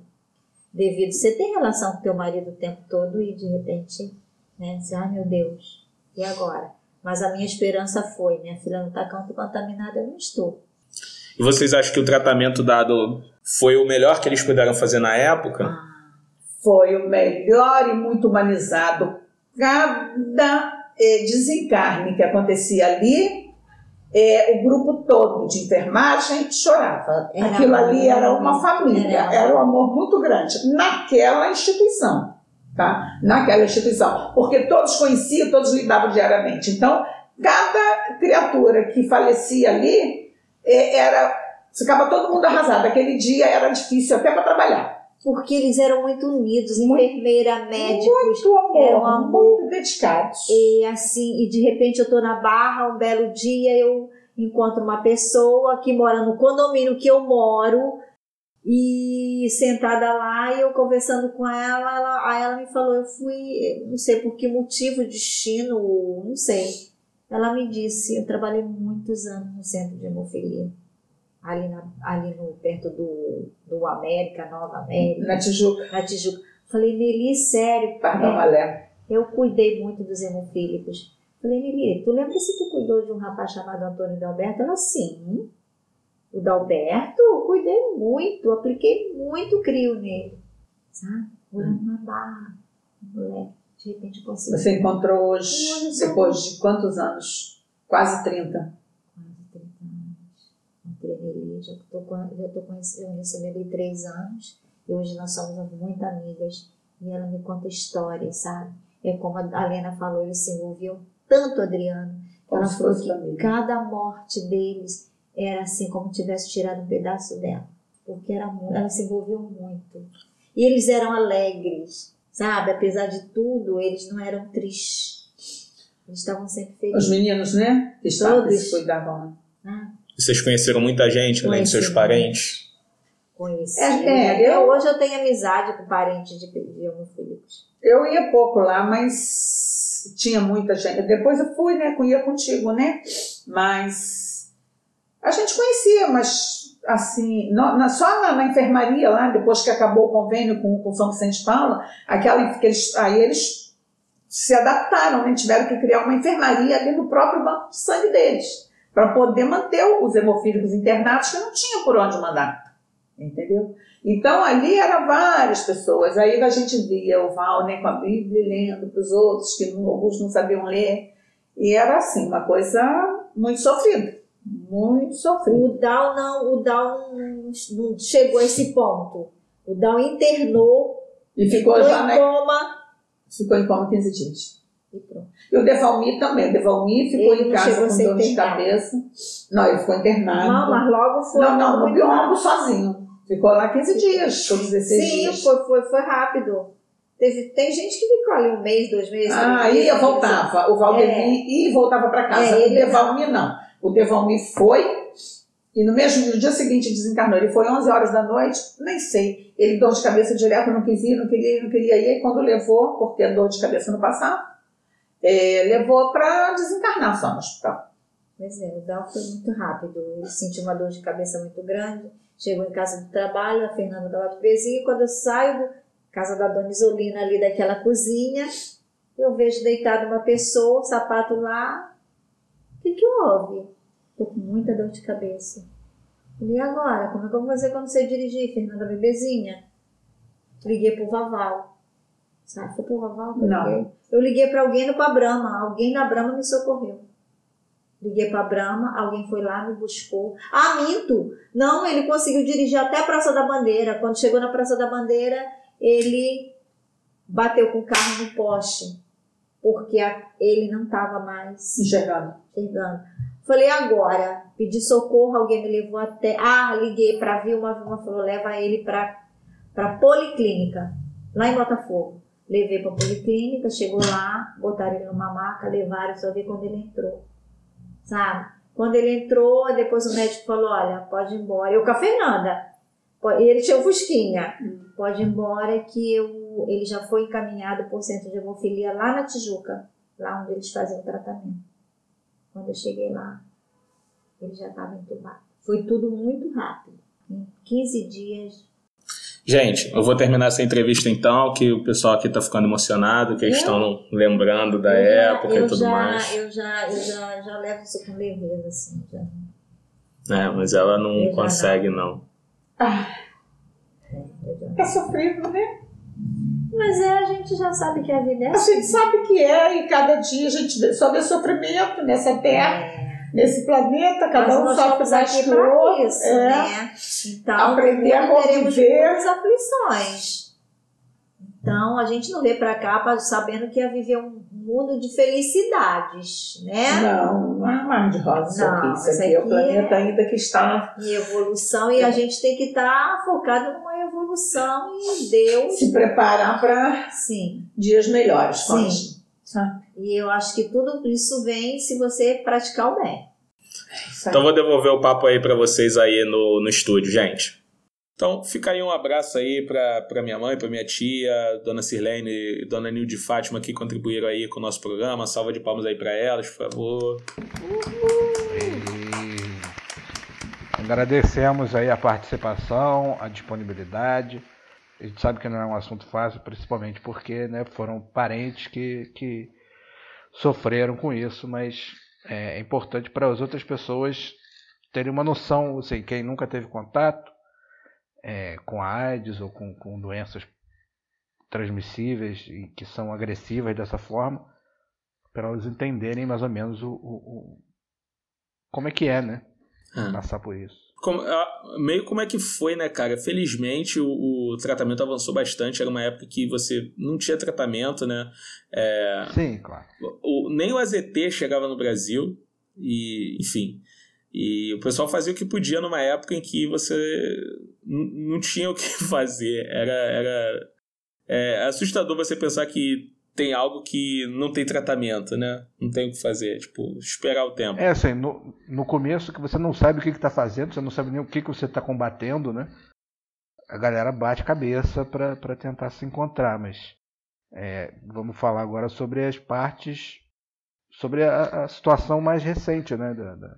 devido você ter relação com teu marido o tempo todo e de repente, né, dizer, ai meu Deus, e agora? Mas a minha esperança foi, minha filha não está contaminada, eu não estou. E vocês acham que o tratamento dado foi o melhor que eles puderam fazer na época? foi o melhor e muito humanizado. Cada eh, desencarne que acontecia ali, eh, o grupo todo de enfermagem chorava. Era Aquilo ali era uma família, era. um amor muito grande naquela instituição. Tá? Naquela instituição. Porque todos conheciam, todos lidavam diariamente. Então, cada criatura que falecia ali, eh, era, ficava todo mundo arrasado. Aquele dia era difícil até para trabalhar. Porque eles eram muito unidos, enfermeira, médicos, Muito amor, Era um amor. muito dedicados. E assim, e de repente eu tô na barra, um belo dia eu encontro uma pessoa que mora no condomínio que eu moro e sentada lá e eu conversando com ela, ela aí ela me falou, eu fui, não sei por que motivo, destino, não sei. Ela me disse, eu trabalhei muitos anos no centro de hemofilia. Ali, na, ali no, perto do, do América, Nova América, Na Tijuca, na Tijuca. Falei, Nelly, sério, Pardal é, eu cuidei muito dos hemofílicos. Falei, Lili, tu lembra se tu cuidou de um rapaz chamado Antônio Dalberto? Ela, sim. O Dalberto, eu cuidei muito, apliquei muito crio nele. Sabe? Morando na barra. Moleque, de repente eu consegui. Você encontrou hoje, depois de quantos anos? Quase 30. Quase 30 anos. Entrei nele, já estou já tô conhecendo, ele há três anos. E hoje nós somos muito amigas. E ela me conta histórias, sabe? É como a Lena falou, eles se envolviam tanto, Adriano. Como Ela falou que família. cada morte deles era assim como tivesse tirado um pedaço dela. Porque era, elas se envolviam muito. E eles eram alegres, sabe? Apesar de tudo, eles não eram tristes. Eles estavam sempre Os felizes. meninos, né? Que estavam, que Todos. cuidavam. né? Né? Vocês conheceram muita gente, além dos seus parentes? Conheci. É, é, eu- hoje eu tenho amizade com parentes de, de hemofílicos. Eu ia pouco lá, mas tinha muita gente. Depois eu fui, né? Ia contigo, né? Mas a gente conhecia, mas assim, no- na- só na, na enfermaria lá, depois que acabou o convênio com, com São Vicente de Paula, aquela que eles, aí eles se adaptaram, né? tiveram que criar uma enfermaria ali no próprio banco de sangue deles, para poder manter os hemofílicos internados que não tinham por onde mandar. Entendeu? Então ali eram várias pessoas. Aí a gente via o Val né, com a Bíblia lendo para os outros, que não- alguns não sabiam ler. E era assim, uma coisa muito sofrida. Muito sofrida. O Down não, o Down não chegou a esse ponto. O Down internou, E ficou ficou já, em né? coma Ficou em coma 15 dias. E pronto. E o Devalmir também. O Devalmir ficou Ele em não casa com dor de cabeça. Não, ele ficou internado. Não, mas logo foi. não, não, no rápido. sozinho. Ficou lá 15 dias, todos esses Sim, dias. foi, foi, foi rápido. Teve, tem gente que ficou ali um mês, dois meses. Ah, ia, meses. voltava. O Valdemir ia e voltava para casa. É, o Devalmir não. O Devalmir foi e no mesmo no dia seguinte desencarnou. Ele foi 11 horas da noite, nem sei. Ele dor de cabeça direto, não quis ir, não queria ir, não queria ir. E quando levou, porque a dor de cabeça não passava, eh, levou para desencarnar só no hospital. Pois é, o Dal foi muito rápido. Ele sentiu uma dor de cabeça muito grande. Chegou em casa do trabalho, a Fernanda estava de pezinho. Quando eu saio da casa da dona Isolina, ali daquela cozinha, eu vejo deitada uma pessoa, sapato lá. O que, que houve? Tô com muita dor de cabeça. E agora? Como é que eu vou fazer quando você dirigir, Fernanda bebezinha? Liguei pro Vaval. Sabe, foi pro eu Não. liguei? Eu liguei para alguém no pra Brahma. Alguém na Brahma me socorreu. Liguei para Brahma, alguém foi lá, me buscou. Ah, minto! Não, ele conseguiu dirigir até a Praça da Bandeira. Quando chegou na Praça da Bandeira, ele bateu com o carro no poste. Porque a- ele não estava mais Enxergando. enxergando. Falei, agora, pedi socorro, alguém me levou até. Ah, liguei para Vilma, a Vilma falou, leva ele para para policlínica, lá em Botafogo. Levei para policlínica, chegou lá, botaram ele numa maca, levaram, só vi quando ele entrou. Sabe? Quando ele entrou, depois o médico falou, olha, pode ir embora. Eu com a Fernanda. E ele tinha o Fusquinha. Pode ir embora que eu, ele já foi encaminhado por centro de hemofilia lá na Tijuca, lá onde eles fazem o tratamento. Quando eu cheguei lá, ele já estava entubado. Foi tudo muito rápido. Em 15 dias. Gente, eu vou terminar essa entrevista então, que o pessoal aqui tá ficando emocionado, que eles estão lembrando da eu já- época eu e tudo já, mais. Eu já, eu já, já levo isso com leveza, assim. Já. É, mas ela não Eu já consegue, não. eu já- Tá sofrido, né? Mas é, a gente já sabe que a vida é A assim. gente sabe que é, e cada dia a gente só vê sofrimento nessa terra, É. nesse planeta, cada Mas um sofre mais que o outro. isso, é. né? Então, Aprender a conviver. muitas aflições. Então, a gente não veio para cá sabendo que ia viver um mundo de felicidades, né? Não, não é mais de rosa isso Não, aqui. Isso isso aqui é o planeta é- ainda que está Em evolução, e a gente tem que estar focado numa evolução e Deus, se preparar para dias melhores. Sim. E eu acho que tudo isso vem se você praticar o bem. Então vou devolver o papo aí pra vocês aí no, no estúdio, gente. Então fica aí um abraço aí pra, pra minha mãe, pra minha tia, dona Sirlene e dona Nilde Fátima que contribuíram aí com o nosso programa. Salva de palmas aí pra elas, por favor. E agradecemos aí a participação, a disponibilidade. A gente sabe que não é um assunto fácil, principalmente porque né, foram parentes que, que sofreram com isso, mas é importante para as outras pessoas terem uma noção, assim, quem nunca teve contato é, com a AIDS ou com, com doenças transmissíveis e que são agressivas dessa forma, para elas entenderem mais ou menos o, o- o- como é que é, né? Ah. Passar por isso. Como- ah, meio como é que foi, né, cara? Felizmente o, o tratamento avançou bastante. Era uma época que você não tinha tratamento, né? É, Sim, claro. o- nem o AZT chegava no Brasil. E, enfim. E o pessoal fazia o que podia numa época em que você não tinha o que fazer. Era, era é assustador você pensar que tem algo que não tem tratamento, né? Não tem o que fazer. Tipo, esperar o tempo. É assim, no, no começo que você não sabe o que está fazendo, você não sabe nem o que, que você está combatendo, né? A galera bate cabeça para tentar se encontrar, mas é, vamos falar agora sobre as partes, sobre a, a situação mais recente, né? Da, da-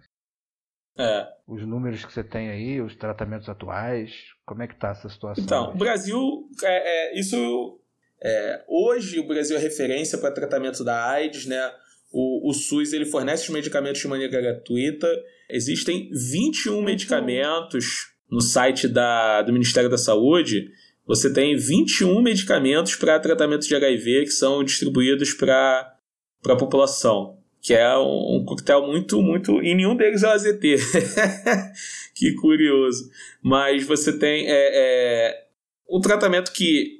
É. os números que você tem aí, os tratamentos atuais, como é que tá essa situação? Então, o? Brasil, é, é, isso. É, hoje o Brasil é referência para tratamento da AIDS, né? O, o SUS ele fornece os medicamentos de maneira gratuita. Existem 21 medicamentos no site da, do Ministério da Saúde. Você tem 21 medicamentos para tratamento de HIV que são distribuídos para a população. Que é um, um coquetel muito, muito. E nenhum deles é o AZT. que curioso. Mas você tem é, é, um tratamento que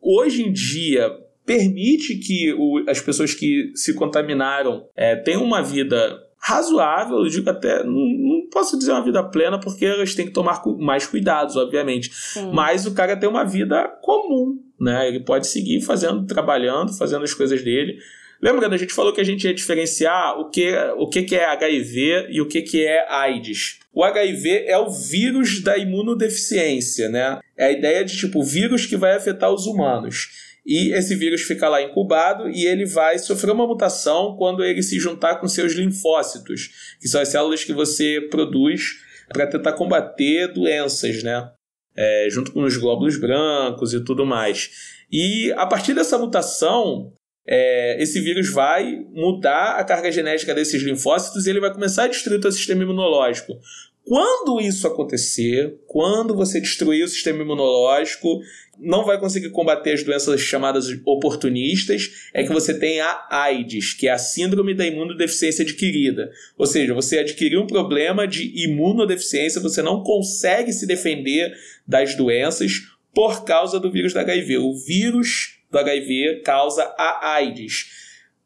hoje em dia permite que o- as pessoas que se contaminaram é, tenham uma vida razoável, eu digo até, não, não posso dizer uma vida plena, porque elas têm que tomar mais cuidados, obviamente. Sim. Mas o cara tem uma vida comum, né? Ele pode seguir fazendo, trabalhando, fazendo as coisas dele. Lembrando, a gente falou que a gente ia diferenciar o que, o que, que é HIV e o que, que é AIDS. O HIV é o vírus da imunodeficiência, né? É a ideia de tipo vírus que vai afetar os humanos. E esse vírus fica lá incubado e ele vai sofrer uma mutação quando ele se juntar com seus linfócitos, que são as células que você produz para tentar combater doenças, né? É, junto com os glóbulos brancos e tudo mais. E a partir dessa mutação, é, esse vírus vai mudar a carga genética desses linfócitos e ele vai começar a destruir o teu sistema imunológico. Quando isso acontecer, quando você destruir o sistema imunológico, não vai conseguir combater as doenças chamadas oportunistas, é que você tem a AIDS, que é a síndrome da imunodeficiência adquirida. Ou seja, você adquiriu um problema de imunodeficiência, você não consegue se defender das doenças por causa do vírus da HIV. O vírus do HIV causa a AIDS.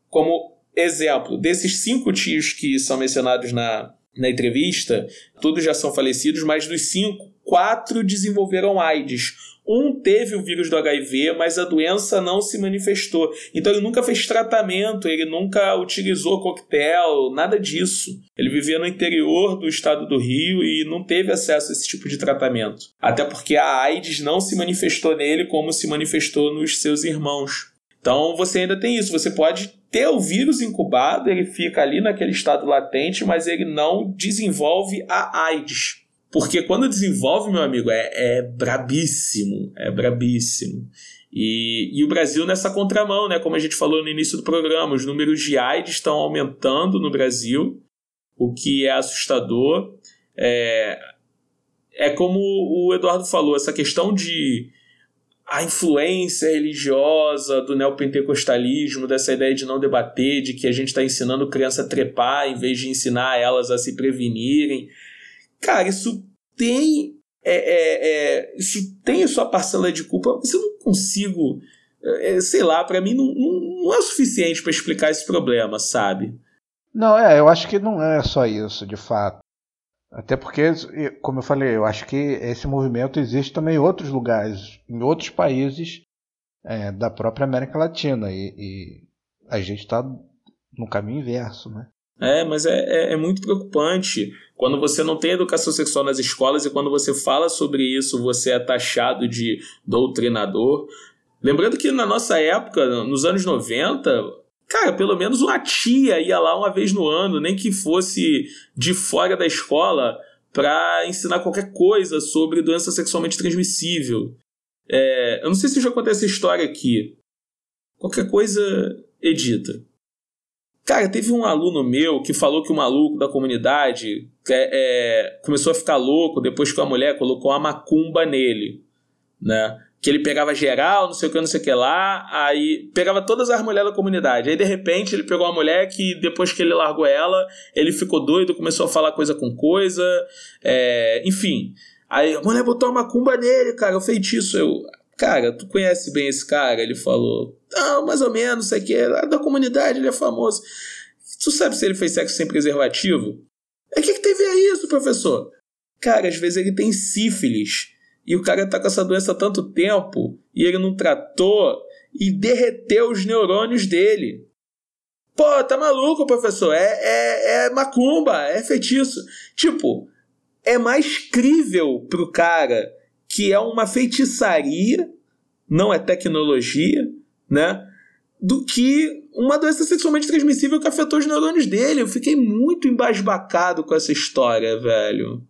Como exemplo, desses cinco tios que são mencionados na, na entrevista, todos já são falecidos, mas dos cinco, quatro desenvolveram AIDS. Um teve o vírus do HIV, mas a doença não se manifestou. Então ele nunca fez tratamento, ele nunca utilizou coquetel, nada disso. Ele vivia no interior do estado do Rio e não teve acesso a esse tipo de tratamento. Até porque a AIDS não se manifestou nele como se manifestou nos seus irmãos. Então você ainda tem isso, você pode ter o vírus incubado, ele fica ali naquele estado latente, mas ele não desenvolve a AIDS. Porque quando desenvolve, meu amigo, é, é brabíssimo, é brabíssimo. E, e o Brasil nessa contramão, né? Como a gente falou no início do programa, os números de AIDS estão aumentando no Brasil, o que é assustador. É, é como o Eduardo falou, essa questão de a influência religiosa do neopentecostalismo, dessa ideia de não debater, de que a gente está ensinando criança a trepar em vez de ensinar elas a se prevenirem. Cara, isso tem. É, é, é, isso tem a sua parcela de culpa, mas eu não consigo. é, sei lá, para mim não, não, não é o suficiente para explicar esse problema, sabe? Não, é, eu acho que não é só isso, de fato. Até porque, como eu falei, eu acho que esse movimento existe também em outros lugares, em outros países é, da própria América Latina. E, e a gente está no caminho inverso, né? É, mas é, é, é, muito preocupante quando você não tem educação sexual nas escolas e quando você fala sobre isso, você é taxado de doutrinador. Lembrando que na nossa época, nos anos 90, cara, pelo menos uma tia ia lá uma vez no ano, nem que fosse de fora da escola, para ensinar qualquer coisa sobre doença sexualmente transmissível. É, eu não sei se já contei essa história aqui. Qualquer coisa, edita. Cara, teve um aluno meu que falou que o maluco da comunidade é, é, começou a ficar louco depois que a mulher colocou uma macumba nele, né? Que ele pegava geral, não sei o que, não sei o que lá, aí pegava todas as mulheres da comunidade. Aí, de repente, ele pegou uma mulher que, depois que ele largou ela, ele ficou doido, começou a falar coisa com coisa, é, enfim. Aí a mulher botou uma macumba nele, cara, o feitiço. Eu, cara, tu conhece bem esse cara? Ele falou, ah, mais ou menos, sei que, é da comunidade, ele é famoso. Tu sabe se ele fez sexo sem preservativo? É que, que teve a isso, professor? Cara, às vezes ele tem sífilis e o cara tá com essa doença há tanto tempo e ele não tratou e derreteu os neurônios dele. Pô, tá maluco, professor? É, é, é macumba, é feitiço. Tipo, é mais crível pro cara que é uma feitiçaria, não é tecnologia, né? Do que uma doença sexualmente transmissível que afetou os neurônios dele. Eu fiquei muito embasbacado com essa história, velho.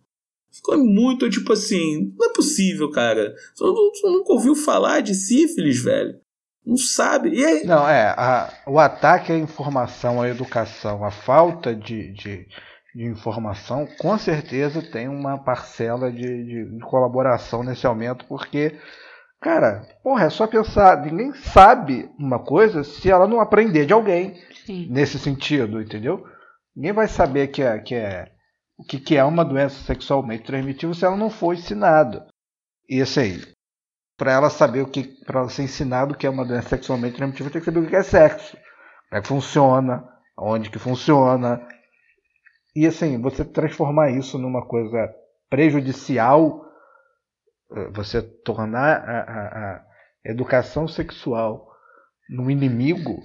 Ficou muito tipo assim: não é possível, cara. Você nunca ouviu falar de sífilis, velho. Não sabe. E aí? Não, é. A, o ataque à informação, à educação, a falta de, de, de informação, com certeza tem uma parcela de, de, de colaboração nesse aumento, porque Cara, porra, é só pensar, ninguém sabe uma coisa se ela não aprender de alguém Sim. nesse sentido, entendeu? Ninguém vai saber que é, que é o que, que é uma doença sexualmente transmitível se ela não for ensinado. E assim, para ela saber o que, para ela ser ensinado o que é uma doença sexualmente transmissível, tem que saber o que é sexo, como é que funciona, onde que funciona, E assim, você transformar isso numa coisa prejudicial, eh, você tornar a, a, a educação sexual num inimigo,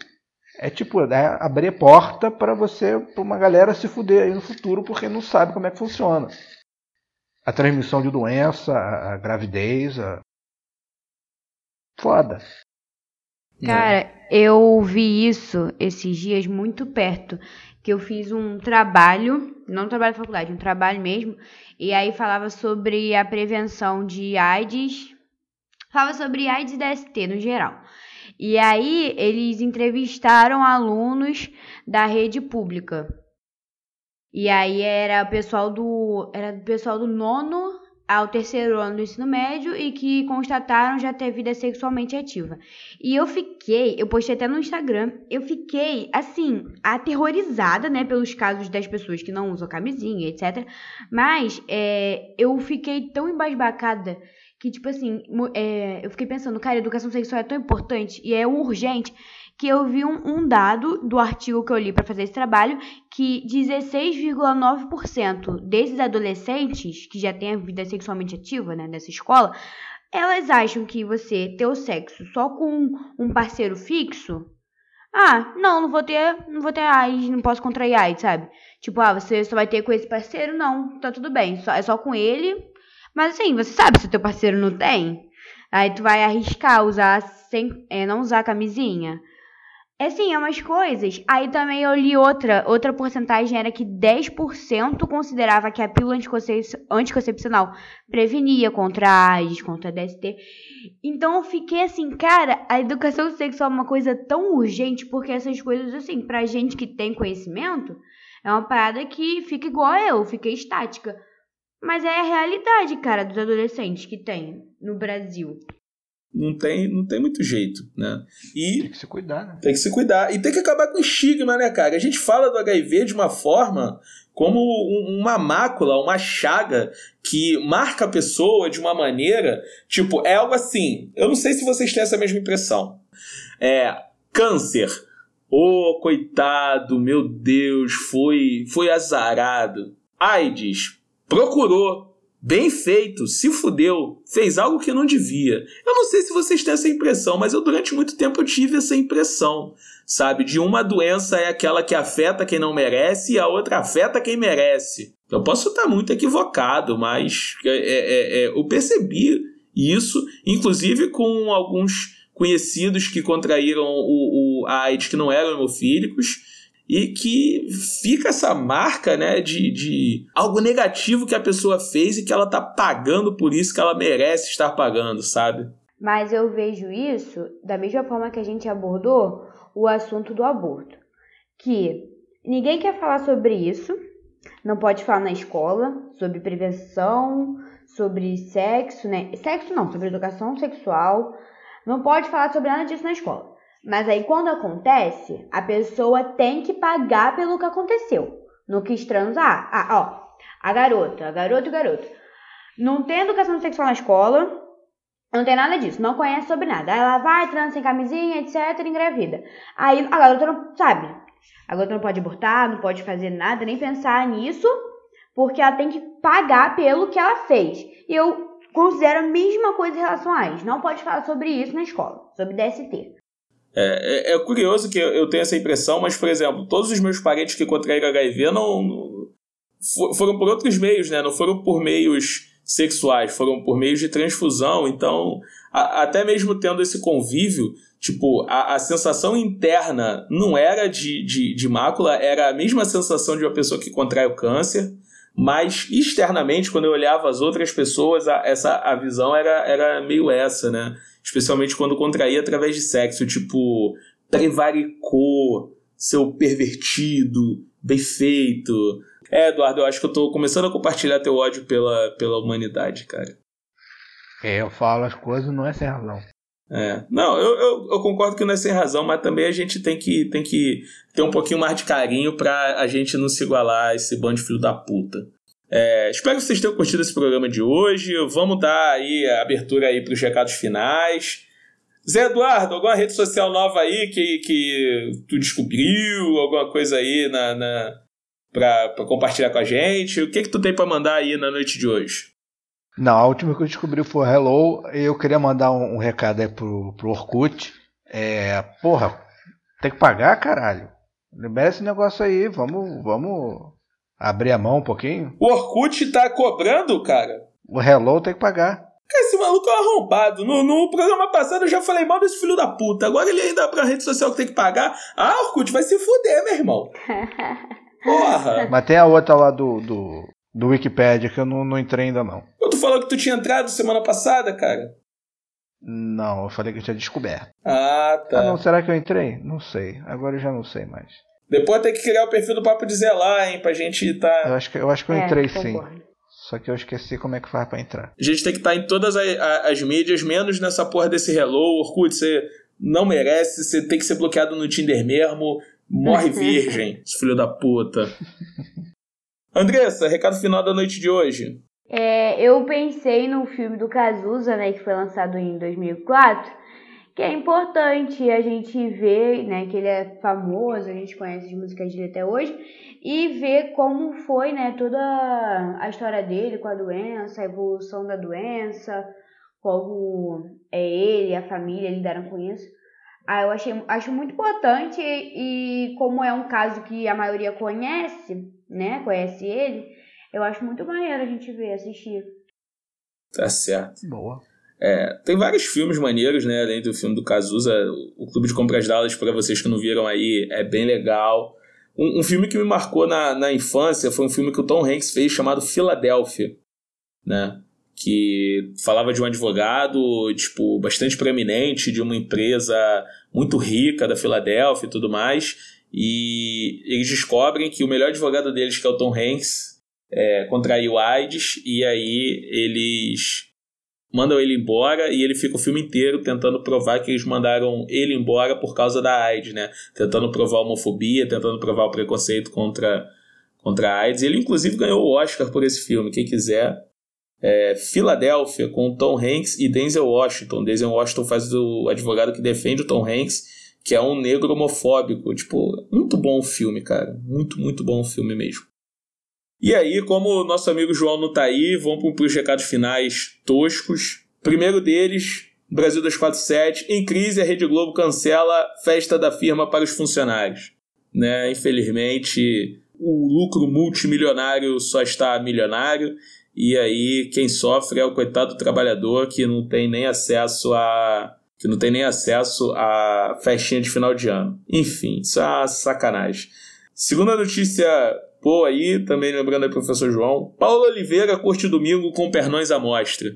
é tipo é abrir porta para você, para uma galera se fuder aí no futuro porque não sabe como é que funciona. A transmissão de doença, a, gravidez, a... foda. Cara, eu vi isso esses dias muito perto, que eu fiz um trabalho, não trabalho de faculdade, um trabalho mesmo, e aí falava sobre a prevenção de AIDS, falava sobre AIDS e DST no geral. E aí eles entrevistaram alunos da rede pública. E aí era o pessoal do era o pessoal do nono ao terceiro ano do ensino médio e que constataram já ter vida sexualmente ativa. E eu fiquei, eu postei até no Instagram, eu fiquei assim, aterrorizada, né, pelos casos das pessoas que não usam camisinha, etc. Mas é, eu fiquei tão embasbacada que, tipo assim, é, eu fiquei pensando, cara, educação sexual é tão importante e é urgente que eu vi um, um dado do artigo que eu li para fazer esse trabalho que 16,9% desses adolescentes que já têm a vida sexualmente ativa, né, nessa escola, elas acham que você ter o sexo só com um parceiro fixo ah, não, não vou ter, não vou ter AIDS, não posso contrair AIDS, sabe? Tipo, ah, você só vai ter com esse parceiro? Não, tá tudo bem, só, é só com ele. Mas assim, você sabe se o teu parceiro não tem? Aí tu vai arriscar usar sem, é, não usar camisinha. É sim, é umas coisas. Aí também eu li outra, outra porcentagem era que 10% considerava que a pílula anticoncep anticoncepcional prevenia contra a AIDS, contra a DST. Então eu fiquei assim, cara, a educação sexual é uma coisa tão urgente, porque essas coisas, assim, pra gente que tem conhecimento, é uma parada que fica igual eu, fica estática. Mas é a realidade, cara, dos adolescentes que tem no Brasil não tem, não tem muito jeito, né? E tem que se cuidar, né? Tem que se cuidar. E tem que acabar com o estigma, né, cara? A gente fala do HIV de uma forma como uma mácula, uma chaga que marca a pessoa de uma maneira, tipo, é algo assim. Eu não sei se vocês têm essa mesma impressão. É câncer. Ô, oh, coitado, meu Deus, foi foi azarado. AIDS, procurou, Bem feito, se fudeu, fez algo que não devia. Eu não sei se vocês têm essa impressão, mas eu durante muito tempo eu tive essa impressão, sabe? De uma doença é aquela que afeta quem não merece e a outra afeta quem merece. Eu posso estar muito equivocado, mas é, é, é, é eu percebi isso, inclusive com alguns conhecidos que contraíram o, o, a AIDS que não eram hemofílicos e que fica essa marca né, de, de algo negativo que a pessoa fez e que ela tá pagando por isso que ela merece estar pagando, sabe? Mas eu vejo isso da mesma forma que a gente abordou o assunto do aborto. Que ninguém quer falar sobre isso, não pode falar na escola sobre prevenção, sobre sexo, né? Sexo não, sobre educação sexual. Não pode falar sobre nada disso na escola. Mas aí quando acontece, a pessoa tem que pagar pelo que aconteceu. Não quis transar. Ah, ó, a garota, a garota o garoto. Não tem educação sexual na escola, não tem nada disso, não conhece sobre nada. Aí ela vai, transa sem camisinha, etc, engravida. Aí a garota não sabe. A garota não pode abortar, não pode fazer nada, nem pensar nisso, porque ela tem que pagar pelo que ela fez. E eu considero a mesma coisa em relação a AIDS. Não pode falar sobre isso na escola, sobre DST. É, é, é, curioso que eu tenho essa impressão, mas, por exemplo, todos os meus parentes que contraíram HIV não, não, foram por outros meios, né? Não foram por meios sexuais, foram por meios de transfusão. Então, a, até mesmo tendo esse convívio, tipo, a, a sensação interna não era de, de, de mácula, era a mesma sensação de uma pessoa que contrai o câncer mas externamente, quando eu olhava as outras pessoas, a, essa, a visão era, era meio essa, né? Especialmente quando contraía através de sexo, tipo, prevaricou, seu pervertido, bem feito. É, Eduardo, eu acho que eu tô começando a compartilhar teu ódio pela, pela humanidade, cara. É, eu falo as coisas não é sem razão. É. Não, eu, eu, eu, concordo que não é sem razão, mas também a gente tem que, tem que ter um pouquinho mais de carinho pra a gente não se igualar a esse bando de filho da puta. É, espero que vocês tenham curtido esse programa de hoje. Vamos dar aí a abertura aí pros recados finais. Zé Eduardo, alguma rede social nova aí que, que tu descobriu? Alguma coisa aí na, na pra compartilhar com a gente? O que que tu tem pra mandar aí na noite de hoje? Não, a última que eu descobri foi Hello. Eu queria mandar um, um recado aí pro, pro Orkut. É, porra, tem que pagar, caralho. Libera esse negócio aí, vamos, vamos abrir a mão um pouquinho. O Orkut tá cobrando, cara? O Hello tem que pagar. Cara, esse maluco é um arrombado. No, no programa passado eu já falei mal desse filho da puta. Agora ele ainda pra rede social que tem que pagar. Ah, Orkut, vai se fuder, meu irmão. Porra. Mas tem a outra lá do, do, do Wikipedia que eu não, não entrei ainda não. Tu falou que tu tinha entrado semana passada, cara. Não, eu falei que eu tinha descoberto. Ah, tá. Ah, não, será que eu entrei? Não sei. Agora eu já não sei mais. Depois tem que criar o perfil do Papo de Zé lá, hein, pra gente tá. Eu acho que, eu, acho que eu É, entrei sim. Só que eu esqueci como é que faz pra entrar. A gente tem que estar em todas a- a- as mídias, menos nessa porra desse Hello. Orkut, você não merece, você tem que ser bloqueado no Tinder mesmo. Morre virgem, esse filho da puta. Andressa, recado final da noite de hoje. É, eu pensei no filme do Cazuza, né, que foi lançado em 2004, que é importante a gente ver, né, que ele é famoso, a gente conhece as músicas dele até hoje, e ver como foi, né, toda a história dele com a doença, a evolução da doença, como é ele, a família lidaram com isso. Ah, eu achei, acho muito importante e como é um caso que a maioria conhece, né, conhece ele, eu acho muito maneiro a gente ver, assistir. Tá certo. Boa. É, tem vários filmes maneiros, né? Além do filme do Cazuza. O Clube de Compras Dallas, para vocês que não viram aí, é bem legal. Um, um filme que me marcou na, na infância foi um filme que o Tom Hanks fez chamado Filadélfia, né? Que falava de um advogado, tipo, bastante preeminente, de uma empresa muito rica da Filadélfia e tudo mais. E eles descobrem que o melhor advogado deles, que é o Tom Hanks, é, contraiu AIDS, e aí eles mandam ele embora e ele fica o filme inteiro tentando provar que eles mandaram ele embora por causa da AIDS, né? Tentando provar a homofobia, tentando provar o preconceito contra, contra a AIDS. Ele, inclusive, ganhou o Oscar por esse filme. Quem quiser, é Filadélfia, com Tom Hanks e Denzel Washington. Denzel Washington faz o advogado que defende o Tom Hanks, que é um negro homofóbico. Tipo, muito bom o filme, cara. Muito, muito bom o filme mesmo. E aí, como o nosso amigo João não tá aí, vamos para os recados finais toscos. Primeiro deles, Brasil 247, em crise, a Rede Globo cancela festa da firma para os funcionários. Né? Infelizmente, o lucro multimilionário só está milionário, e aí quem sofre é o coitado trabalhador que não tem nem acesso a que não tem nem acesso a festinha de final de ano. Enfim, isso é uma sacanagem. Segunda notícia boa aí, também lembrando aí professor João, Paulo Oliveira curte domingo com pernões à mostra.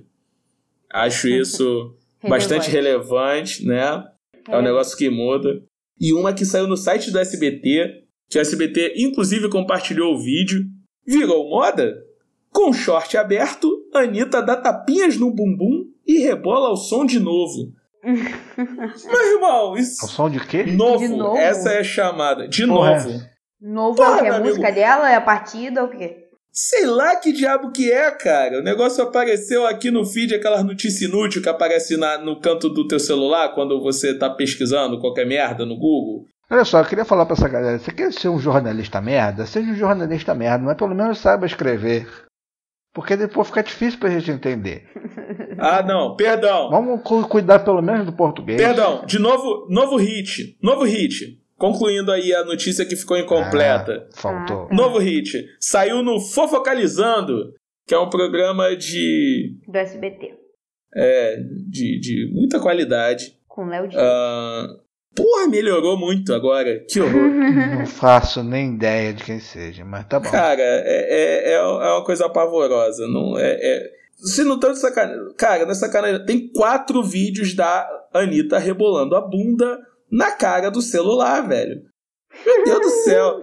Acho isso bastante relevante, né? É um negócio que muda. E uma que saiu no site do SBT, que o SBT inclusive compartilhou o vídeo, virou moda? Com short aberto, Anitta dá tapinhas no bumbum e rebola ao som de novo. Meu irmão, O isso. som de quê? Novo, De novo? essa é a chamada. De Porra, novo. Novo Porra, é o que? meu A amigo. música dela? É a partida ou o quê? Sei lá que diabo que é, cara. O negócio apareceu aqui no feed, aquelas notícias inúteis que aparece na, no canto do teu celular quando você tá pesquisando qualquer merda no Google. Olha só, eu queria falar pra essa galera, você quer ser um jornalista merda? Seja um jornalista merda, mas pelo menos saiba escrever. Porque depois fica difícil pra gente entender. Ah, não, perdão. Vamos cu- cuidar pelo menos do português. Perdão, de novo, novo hit. Novo hit. Concluindo aí a notícia que ficou incompleta. Ah, faltou. Ah. Novo hit. Saiu no Fofocalizando, que é um programa de, Do SBT. é, de, de muita qualidade. Com Léo Dias. Ah, porra, melhorou muito agora. Que horror. Não faço nem ideia de quem seja, mas tá bom. Cara, é, é, é uma coisa pavorosa. Não, é, é... Você não tá de sacanagem. Cara, não é sacanagem. Tem quatro vídeos da Anitta rebolando a bunda na cara do celular, velho. Meu Deus do céu.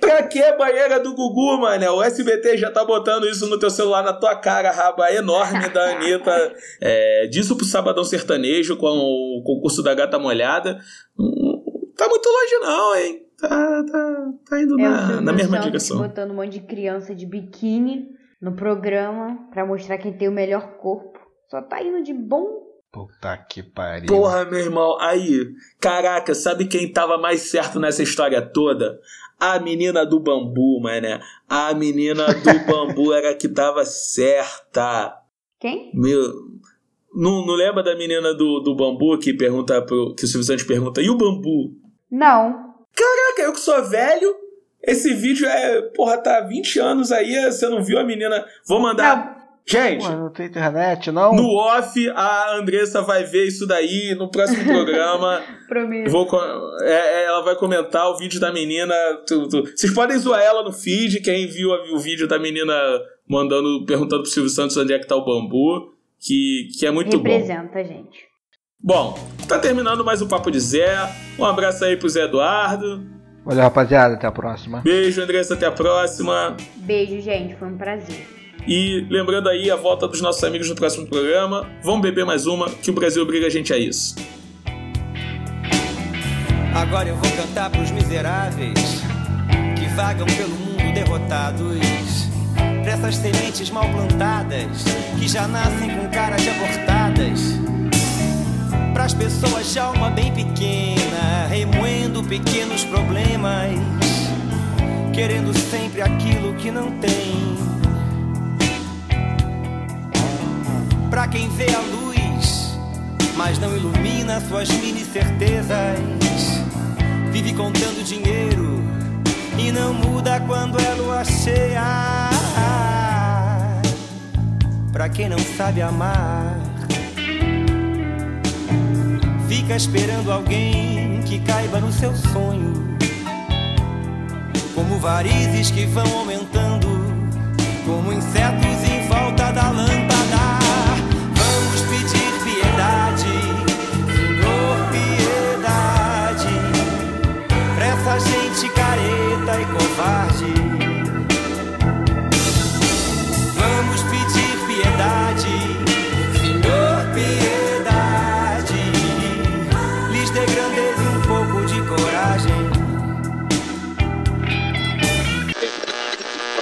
Pra que banheira do Gugu, mané? O SBT já tá botando isso no teu celular, na tua cara, raba enorme da Anitta. É, disso pro Sabadão Sertanejo com o concurso da Gata Molhada. Tá muito longe, não, hein? Tá, tá, tá indo É na, na mesma Santos direção. botando um monte de criança de biquíni no programa pra mostrar quem tem o melhor corpo. Só tá indo de bom Puta que pariu. Porra, meu irmão, aí, caraca, sabe quem tava mais certo nessa história toda? A menina do bambu, mané. A menina do bambu era que tava certa. Quem? Meu. Não, não lembra da menina do, do bambu que pergunta pro. que o Silvio Santos pergunta, e o bambu? Não. Caraca, eu que sou velho, esse vídeo é. Porra, tá há 20 anos aí, você não viu a menina. Vou mandar. Não. Gente, Pô, não tem internet, não? no off, a Andressa vai ver isso daí no próximo programa. Prometo. Vou, é, é, ela vai comentar o vídeo da menina. tu- tu- Vocês podem zoar ela no feed. Quem viu o vídeo da menina mandando, perguntando pro Silvio Santos onde é que tá o bambu. Que, que é muito bom. Representa, gente. Bom, tá terminando mais o Papo de Zé. Um abraço aí pro Zé Eduardo. Valeu, rapaziada. Até a próxima. Beijo, Andressa. Até a próxima. Beijo, gente. Foi um prazer. E lembrando aí a volta dos nossos amigos no próximo programa. Vamos beber mais uma, que o Brasil obriga a gente a isso. Agora eu vou cantar pros miseráveis que vagam pelo mundo derrotados. Pra essas sementes mal plantadas que já nascem com cara de abortadas. Pras pessoas de alma bem pequena, remoendo pequenos problemas, querendo sempre aquilo que não tem. Pra quem vê a luz, mas não ilumina suas mini certezas. Vive contando dinheiro e não muda quando é lua cheia. Pra quem não sabe amar, fica esperando alguém que caiba no seu sonho. Como varizes que vão aumentando, como insetos em volta covarde